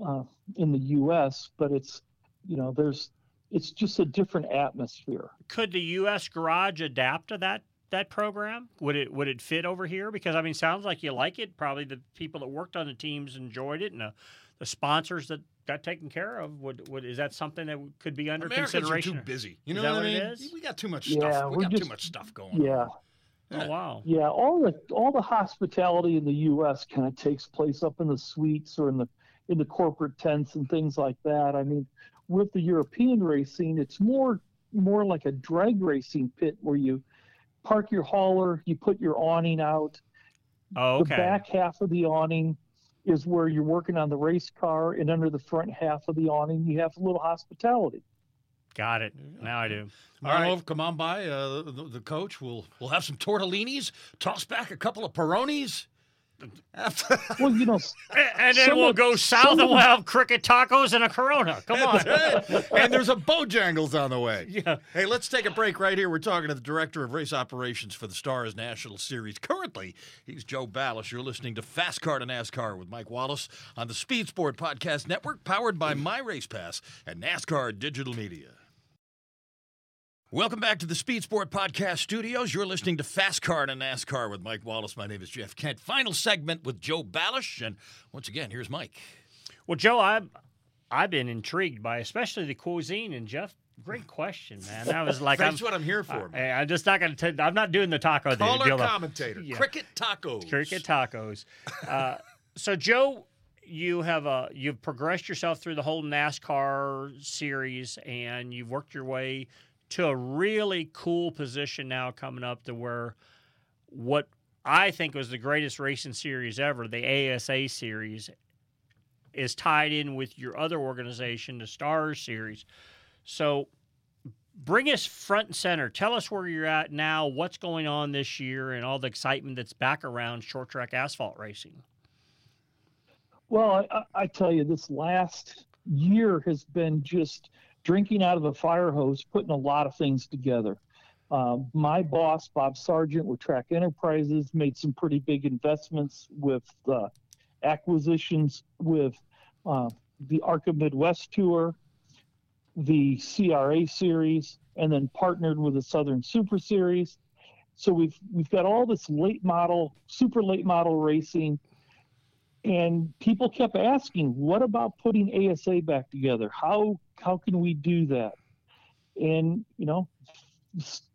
uh, in the U.S., but it's you know, there's it's just a different atmosphere. could the U.S. garage adapt to that that program? Would it would it fit over here? Because I mean, sounds like you like it. Probably the people that worked on the teams enjoyed it, and the, the sponsors that got taken care of. Would would is that something that could be under Americans consideration? are too busy. You know what, what I mean? is? We got too much Yeah, stuff. We we're got too much stuff going. Yeah. on. Oh wow! Yeah, all the all the hospitality in the U.S. kind of takes place up in the suites or in the in the corporate tents and things like that. I mean, with the European racing, it's more more like a drag racing pit where you park your hauler, you put your awning out. Oh, The back half of the awning is where you're working on the race car, and under the front half of the awning, you have a little hospitality. Got it. Now I do. Come All on right. over, come on by. Uh, the, the coach will we'll have some tortellinis. Toss back a couple of Peronis. Well, you know, And, and then Some we'll of- go south some and we'll have cricket tacos and a Corona. Come on. and there's a Bojangles on the way. Yeah. Hey, let's take a break right here. We're talking to the director of race operations for the Stars National Series. Currently, he's Joe Balash. You're listening to Fast Car to NASCAR with Mike Wallace on the Speed Sport Podcast Network, powered by My Race Pass and NASCAR Digital Media. Welcome back to the Speed Sport Podcast Studios. You're listening to Fast Car to NASCAR with Mike Wallace. My name is Jeff Kent. Final segment with Joe Balash. And once again, here's Mike. Well, Joe, I've I've been intrigued by especially the cuisine and Jeff. Great question, man. That was like That's I'm, what I'm here for. I, I'm just not going to. I'm not doing the taco. Caller deal commentator. Yeah. Cricket tacos. Cricket tacos. Uh, so, Joe, you have uh, you've progressed yourself through the whole NASCAR series, and you've worked your way to a really cool position now coming up to where what I think was the greatest racing series ever, the ASA series, is tied in with your other organization, the Stars series. So bring us front and center. Tell us where you're at now, what's going on this year, and all the excitement that's back around short track asphalt racing. Well, I, I- tell you, this last year has been just drinking out of a fire hose, putting a lot of things together. Um, my boss, Bob Sargent, with Track Enterprises, made some pretty big investments with uh, acquisitions with uh, the ARCA Midwest Tour, the CRA series, and then partnered with the Southern Super Series. So we've we've got all this late model, super late model racing, and people kept asking, "What about putting ASA back together? How how can we do that?" And you know,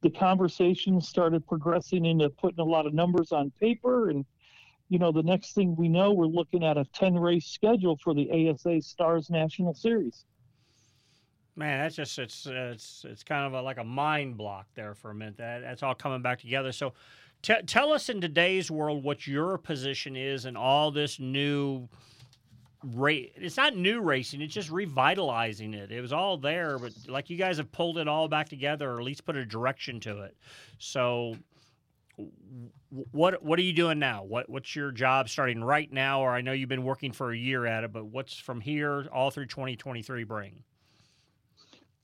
the conversation started progressing into putting a lot of numbers on paper. And you know the next thing we know we're looking at a 10 race schedule for the asa stars national series. Man that's just it's it's it's kind of a, like a mind block there for a minute. That that's all coming back together. So t- tell us in today's world what your position is in all this new race. It's not new racing; it's just revitalizing it. It was all there, but like you guys have pulled it all back together, or at least put a direction to it. So, what what are you doing now? What what's your job starting right now? Or I know you've been working for a year at it, but what's from here all through 2023 bring?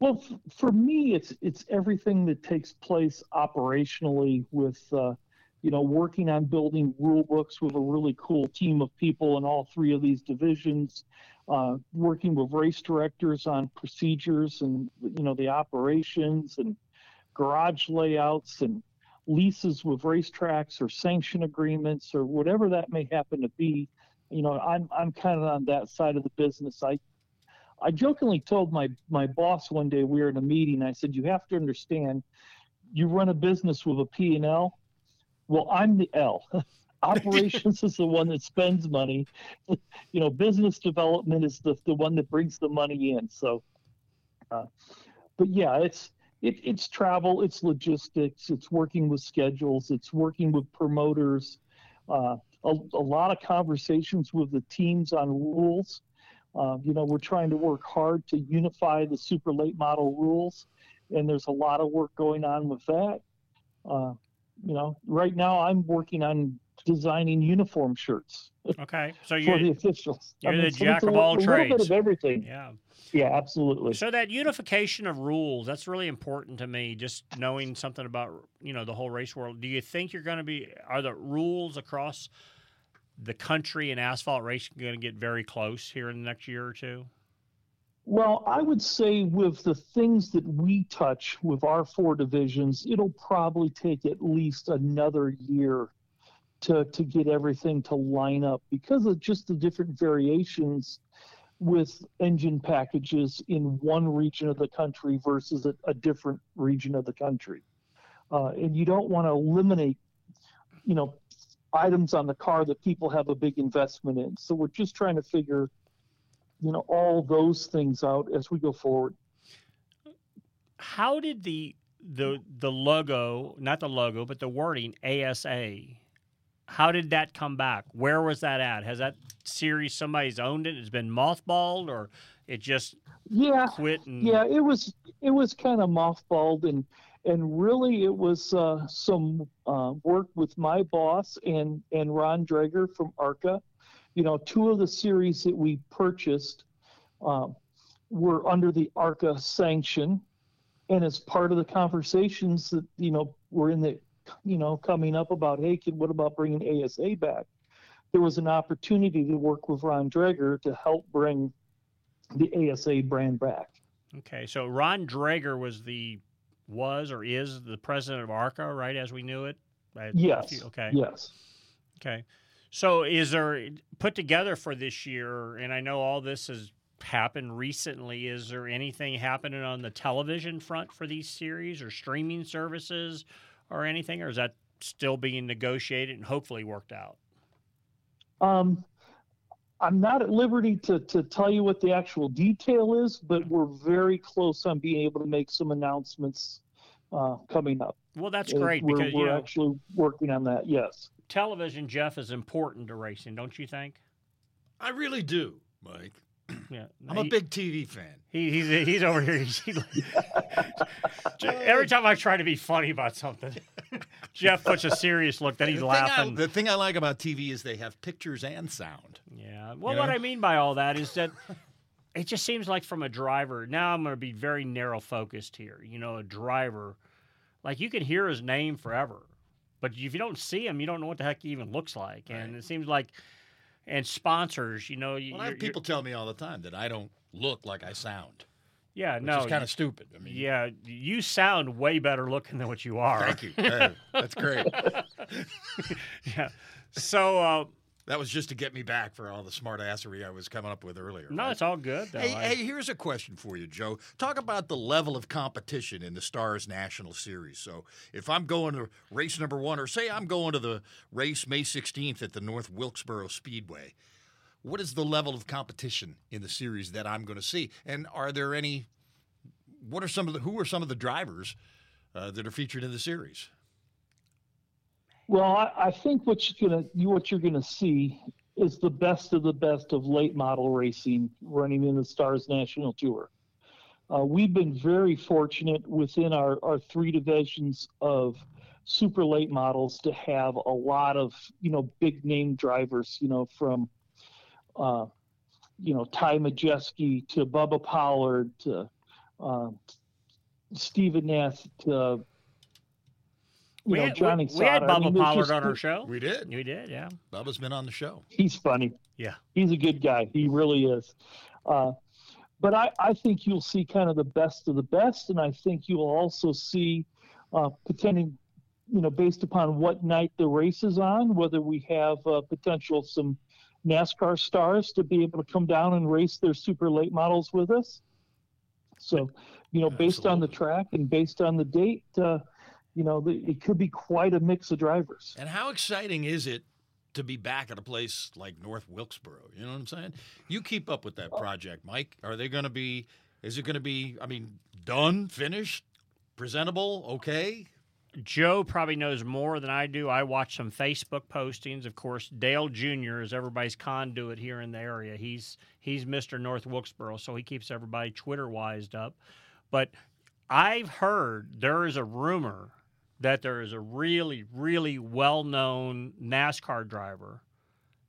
Well, for me, it's it's everything that takes place operationally with. Uh, you know, working on building rule books with a really cool team of people in all three of these divisions, uh, working with race directors on procedures and, you know, the operations and garage layouts and leases with racetracks or sanction agreements or whatever that may happen to be. You know, I'm, I'm kind of on that side of the business. I, I jokingly told my, my boss one day we were in a meeting. I said, you have to understand, you run a business with a P&L well, I'm the L. Operations is the one that spends money. you know, business development is the, the one that brings the money in. So, uh, but yeah, it's it, it's travel, it's logistics, it's working with schedules, it's working with promoters, uh, a, a, lot of conversations with the teams on rules. Uh, you know, we're trying to work hard to unify the super late model rules, and there's a lot of work going on with that. Uh, you know, right now I'm working on designing uniform shirts. Okay, so you're for the officials. You're I mean, the jack of all trades. A little bit of everything. Yeah. Yeah, absolutely. So that unification of rules, that's really important to me, just knowing something about, you know, the whole race world. Do you think you're going to be are the rules across the country and asphalt racing going to get very close here in the next year or two? Well, I would say with the things that we touch with our four divisions, it'll probably take at least another year to to get everything to line up because of just the different variations with engine packages in one region of the country versus a, a different region of the country. Uh, and you don't want to eliminate, you know, items on the car that people have a big investment in. So we're just trying to figure you know all those things out as we go forward. How did the the the logo, not the logo, but the wording ASA? How did that come back? Where was that at? Has that series somebody's owned it? It's been mothballed, or it just yeah quit? And... Yeah, it was it was kind of mothballed, and and really it was uh, some uh, work with my boss and and Ron Drager from ARCA you know, two of the series that we purchased um, were under the ARCA sanction. And as part of the conversations that, you know, were in the, you know, coming up about, hey, kid, what about bringing ASA back? There was an opportunity to work with Ron Drager to help bring the ASA brand back. Okay, so Ron Drager was the was or is the president of ARCA, right, as we knew it? Yes. Okay. Yes. Okay. So is there put together for this year? And I know all this has happened recently. Is there anything happening on the television front for these series or streaming services or anything, or is that still being negotiated and hopefully worked out? Um, I'm not at liberty to, to tell you what the actual detail is, but we're very close on being able to make some announcements uh, coming up. Well, that's great we're, because we're know, actually working on that. Yes television, Jeff, is important to racing, don't you think? I really do, Mike. Yeah, I'm a big TV fan. He, he's he's over here. He's, he, every time I try to be funny about something, Jeff puts a serious look. Then he's the laughing. I, the thing I like about TV is they have pictures and sound. Yeah. Well, you what know? I mean by all that is that it just seems like from a driver. Now I'm going to be very narrow focused here. You know, a driver, like you can hear his name forever. But if you don't see him, you don't know what the heck he even looks like. Right. And it seems like, and sponsors, you know, well, I have people tell me all the time that I don't look like I sound. Yeah, which no, is kind of stupid. I mean, yeah, you sound way better looking than what you are. Thank you. Hey, that's great. yeah. So uh, That was just to get me back for all the smart assery I was coming up with earlier. no, right? it's all good. Though. Hey, I- hey, here's a question for you, Joe. Talk about the level of competition in the Stars National Series. So, if I'm going to race number one, or say I'm going to the race May 16th at the North Wilkesboro Speedway, what is the level of competition in the series that I'm going to see? And are there any? What are some of the? Who are some of the drivers uh, that are featured in the series? Well, I, I think what you're gonna what you're gonna see is the best of the best of late model racing running in the Stars National Tour. Uh, we've been very fortunate within our, our three divisions of super late models to have a lot of you know big name drivers. You know from uh, you know Ty Majeski to Bubba Pollard to uh, Stephen Nasse to we, know had, Johnny. we, we had Sauter. I Bubba mean, Pollard just- on our show. We did. We did, yeah. Bubba's been on the show. He's funny. Yeah. He's a good guy. He really is. Uh, but I, I think you'll see kind of the best of the best, and I think you'll also see, uh, pretending, you know, based upon what night the race is on, whether we have uh, potential some NASCAR stars to be able to come down and race their super late models with us. So, you know, based on the track and based on the date, uh, you know, it could be quite a mix of drivers. And how exciting is it to be back at a place like North Wilkesboro? You know what I'm saying? You keep up with that oh. project, Mike. Are they going to be? Is it going to be? I mean, done, finished, presentable, okay? Joe probably knows more than I do. I watch some Facebook postings. Of course, Dale Jr. is everybody's conduit here in the area. He's he's Mr. North Wilkesboro, so he keeps everybody Twitter wised up. But I've heard there is a rumor that there is a really, really well known NASCAR driver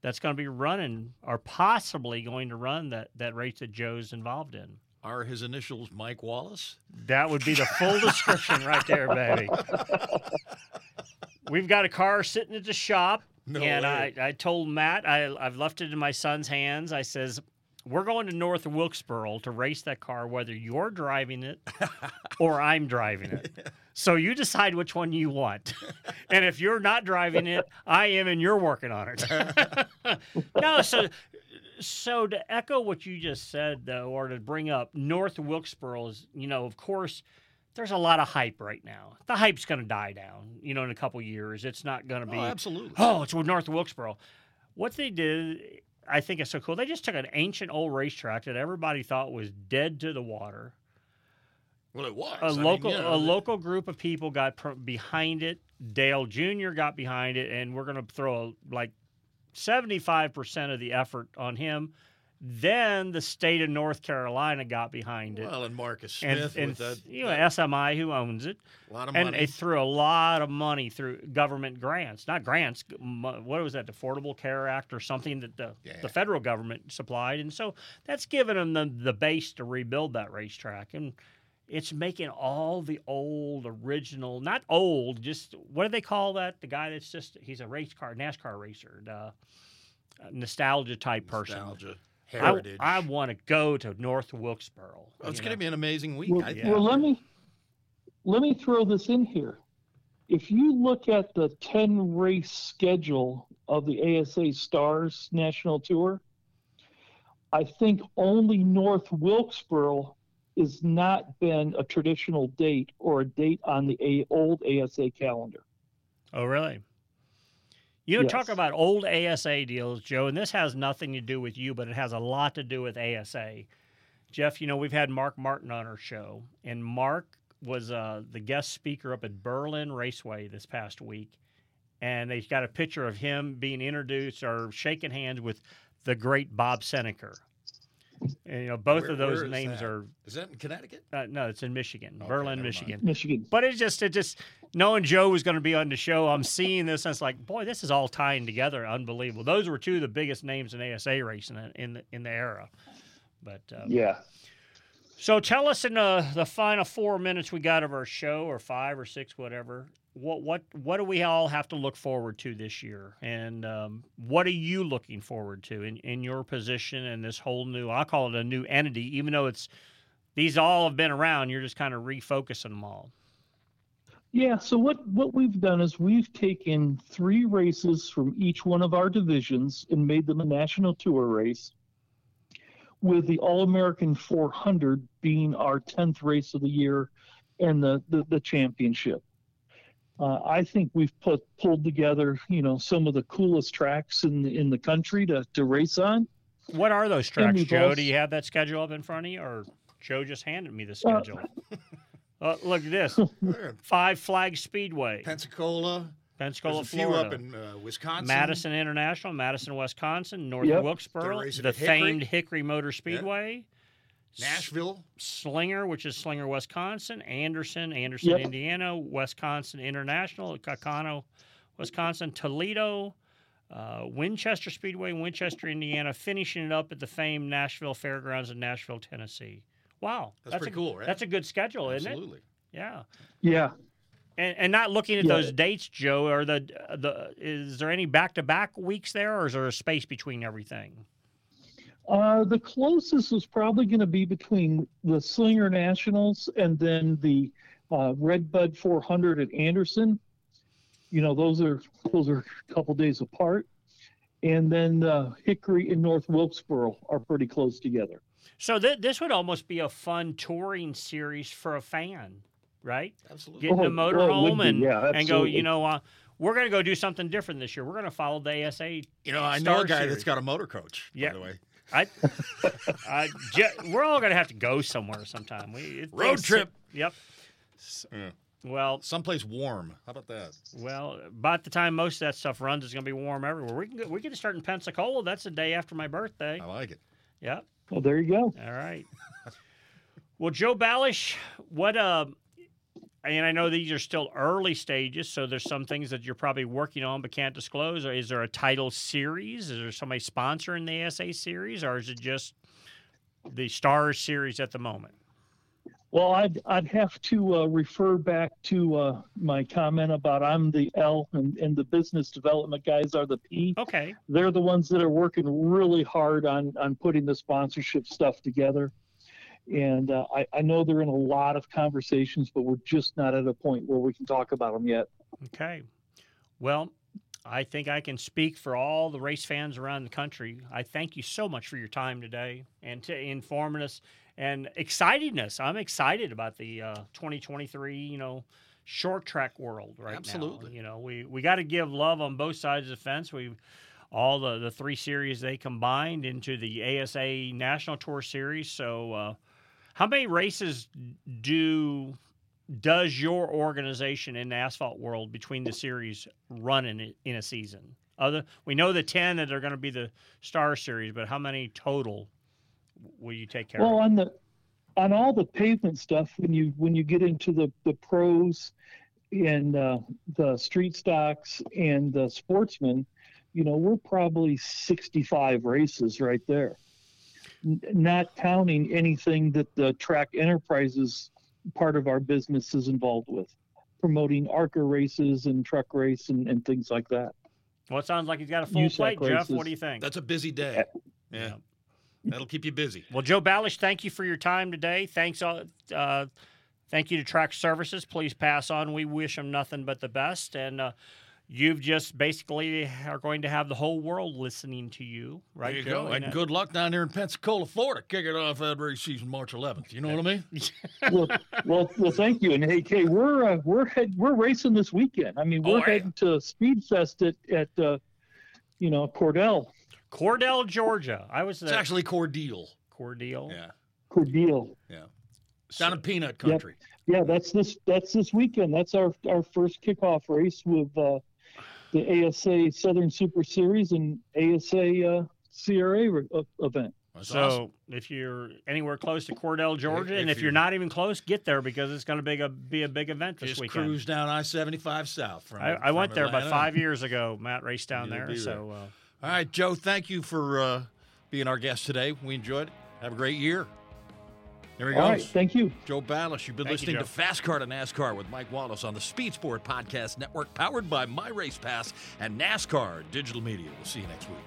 that's going to be running or possibly going to run that, that race that Joe's involved in. Are his initials Mike Wallace? That would be the full description right there, baby. We've got a car sitting at the shop, No and way. I, I told Matt I, I've left it in my son's hands. I says, "We're going to North Wilkesboro to race that car, whether you're driving it or I'm driving it. So you decide which one you want. and if you're not driving it, I am, and you're working on it. no, so so to echo what you just said, though, or to bring up North Wilkesboro is, you know, of course, there's a lot of hype right now. The hype's going to die down, you know, in a couple years. It's not going to oh, be. Oh, absolutely. Oh, it's with North Wilkesboro. What they did, I think, is so cool. They just took an ancient old racetrack that everybody thought was dead to the water. Well, it was A I mean, local, you know, a local group of people got pr- behind it. Dale Jr. got behind it, and we're going to throw like 75% of the effort on him. Then the state of North Carolina got behind it. Well, and Marcus and, Smith and with that, you know SMI who owns it. A lot of and money. they threw a lot of money through government grants, not grants. What was that? The Affordable Care Act or something that the the federal government supplied, and so that's given them the, the base to rebuild that racetrack, and it's making all the old original, not old, just what do they call that? The guy that's just he's a race car NASCAR racer, the uh, nostalgia type person. Nostalgia, I- heritage. I, want to go to North Wilkesboro. Well, it's going to be an amazing week. Well, I think. well, let me let me throw this in here. If you look at the ten race schedule of the ASA Stars National Tour, I think only North Wilkesboro has not been a traditional date or a date on the a- old ASA calendar. Oh, really? You know, talk about old ASA deals, Joe, and this has nothing to do with you, but it has a lot to do with ASA. Jeff, you know, we've had Mark Martin on our show, and Mark was uh, the guest speaker up at Berlin Raceway this past week. And they got a picture of him being introduced or shaking hands with the great Bob Senneker. And, you know, both Where- of those names that? are Is that in Connecticut? uh, no, it's in Michigan, Okay, Berlin, never mind. Michigan. Michigan. But it just, it just, knowing Joe was going to be on the show, I'm seeing this, and it's like, boy, this is all tying together, unbelievable. Those were two of the biggest names in ASA racing in in the, in the era. But uh, Yeah. so tell us in the the final four minutes we got of our show, or five or six, whatever. What what what do we all have to look forward to this year, and um, what are you looking forward to in, in your position and this whole new? I call it a new entity, even though it's these all have been around. You're just kind of refocusing them all. Yeah, so what, what we've done is we've taken three races from each one of our divisions and made them a national tour race, with the All American 400 being our 10th race of the year and the, the, the championship. Uh, I think we've put pulled together, you know, some of the coolest tracks in the, in the country to, to race on. What are those tracks, Joe? also- Do you have that schedule up in front of you, or Joe just handed me the Uh, schedule? Uh, look at this: Five Flag Speedway, Pensacola. Pensacola, There's a few Florida. up in uh, Wisconsin. Madison International, Madison, Wisconsin, North Yep. They're Wilkesboro, the at Hickory. famed Hickory Motor Speedway, Nashville. Slinger, which is Slinger, Wisconsin, Anderson, Anderson, Yep. Indiana, Wisconsin International, Kaukauna, Wisconsin, Toledo, uh, Winchester Speedway, Winchester, Indiana, finishing it up at the famed Nashville Fairgrounds in Nashville, Tennessee. Wow, That's pretty a, cool, right? That's a good schedule, isn't it? Absolutely. Yeah. Yeah, And, and not looking at Yeah. those dates, Joe. Are the the is there any back to back weeks there, or is there a space between everything? Uh, the closest is probably going to be between the Slinger Nationals and then the uh, Red Bud 400 at Anderson. You know, those are those are a couple days apart, and then uh, Hickory and North Wilkesboro are pretty close together. So th- this would almost be a fun touring series for a fan, right? Absolutely. Get in Oh, the oh, it would motorhome and yeah, and go. You know, uh, we're going to go do something different this year. We're going to follow the ASA. You know, I know Star a guy Series. that's got a motor coach. Yeah. By the way, I, I ju- we're all going to have to go somewhere sometime. We it, Road things- trip. Yep. Yeah. Well, someplace warm. How about that? Well, by the time most of that stuff runs, it's going to be warm everywhere. We can go, we can start in Pensacola. That's the day after my birthday. I like it. Yep. Well, there you go. All right. well, Joe Balash, what uh, and I know these are still early stages, so there's some things that you're probably working on but can't disclose. Is there a title series? Is there somebody sponsoring the ASA series, or is it just the Stars series at the moment? Well, I'd I'd have to uh, refer back to uh, my comment about I'm the L and, and the business development guys are the P. Okay. They're the ones that are working really hard on on putting the sponsorship stuff together. And uh, I, I know they're in a lot of conversations, but we're just not at a point where we can talk about them yet. Okay. Well, I think I can speak for all the race fans around the country. I thank you so much for your time today and to informing us and excitedness. I'm excited about the uh, 2023, you know, short track world right now. Absolutely. You know, we, we got to give love on both sides of the fence. We all the, the three series they combined into the ASA National Tour Series. So, uh, how many races do does your organization in the asphalt world between the series run in a, in a season? Other we know the ten that are going to be the Star Series, but how many total will you take care Well, of? Well, on the on all the pavement stuff, when you when you get into the the pros and uh, the street stocks and the sportsmen, you know, we're probably 65 races right there. N- not counting anything that the track enterprises part of our business is involved with, promoting ARCA races and truck race and, and things like that. Well, it sounds like he's got a full USAC plate, Jeff. What do you think? That's a busy day. Yeah. That'll keep you busy. Well, Joe Balash, thank you for your time today. Thanks, all, uh, thank you to Track Services. Please pass on. We wish them nothing but the best, and uh, you've just basically are going to have the whole world listening to you, right? There you Joe? go. And uh, good luck down there in Pensacola, Florida, kicking off that race season March 11th. You know what I mean? well, well, well, thank you. And hey, Kay, we're uh, we're head, we're racing this weekend. I mean, Oh, we're are ya? heading to Speed Fest at at uh, you know Cordell, Cordell, Georgia. I was It's actually Cordele. Cordele. Yeah. Cordele. Yeah. It's down in peanut country. Yeah, that's this that's this weekend. That's our our first kickoff race with uh, the ASA Southern Super Series and ASA uh, CRA re- uh, event. That's so awesome. if you're anywhere close to Cordell, Georgia, if and if you're you- not even close, get there because it's going to be a be a big event this Just weekend. cruise down I 75 south. From, I, I from went there about five years ago. Matt raced down You'll there, so uh, All right, Joe, thank you for uh, being our guest today. We enjoyed it. Have a great year. There he All goes. right, thank you. Joe Balash, you've been Thank listening Joe. to Fast Car to NASCAR with Mike Wallace on the Speed Sport Podcast Network, powered by My Race Pass and NASCAR Digital Media. We'll see you next week.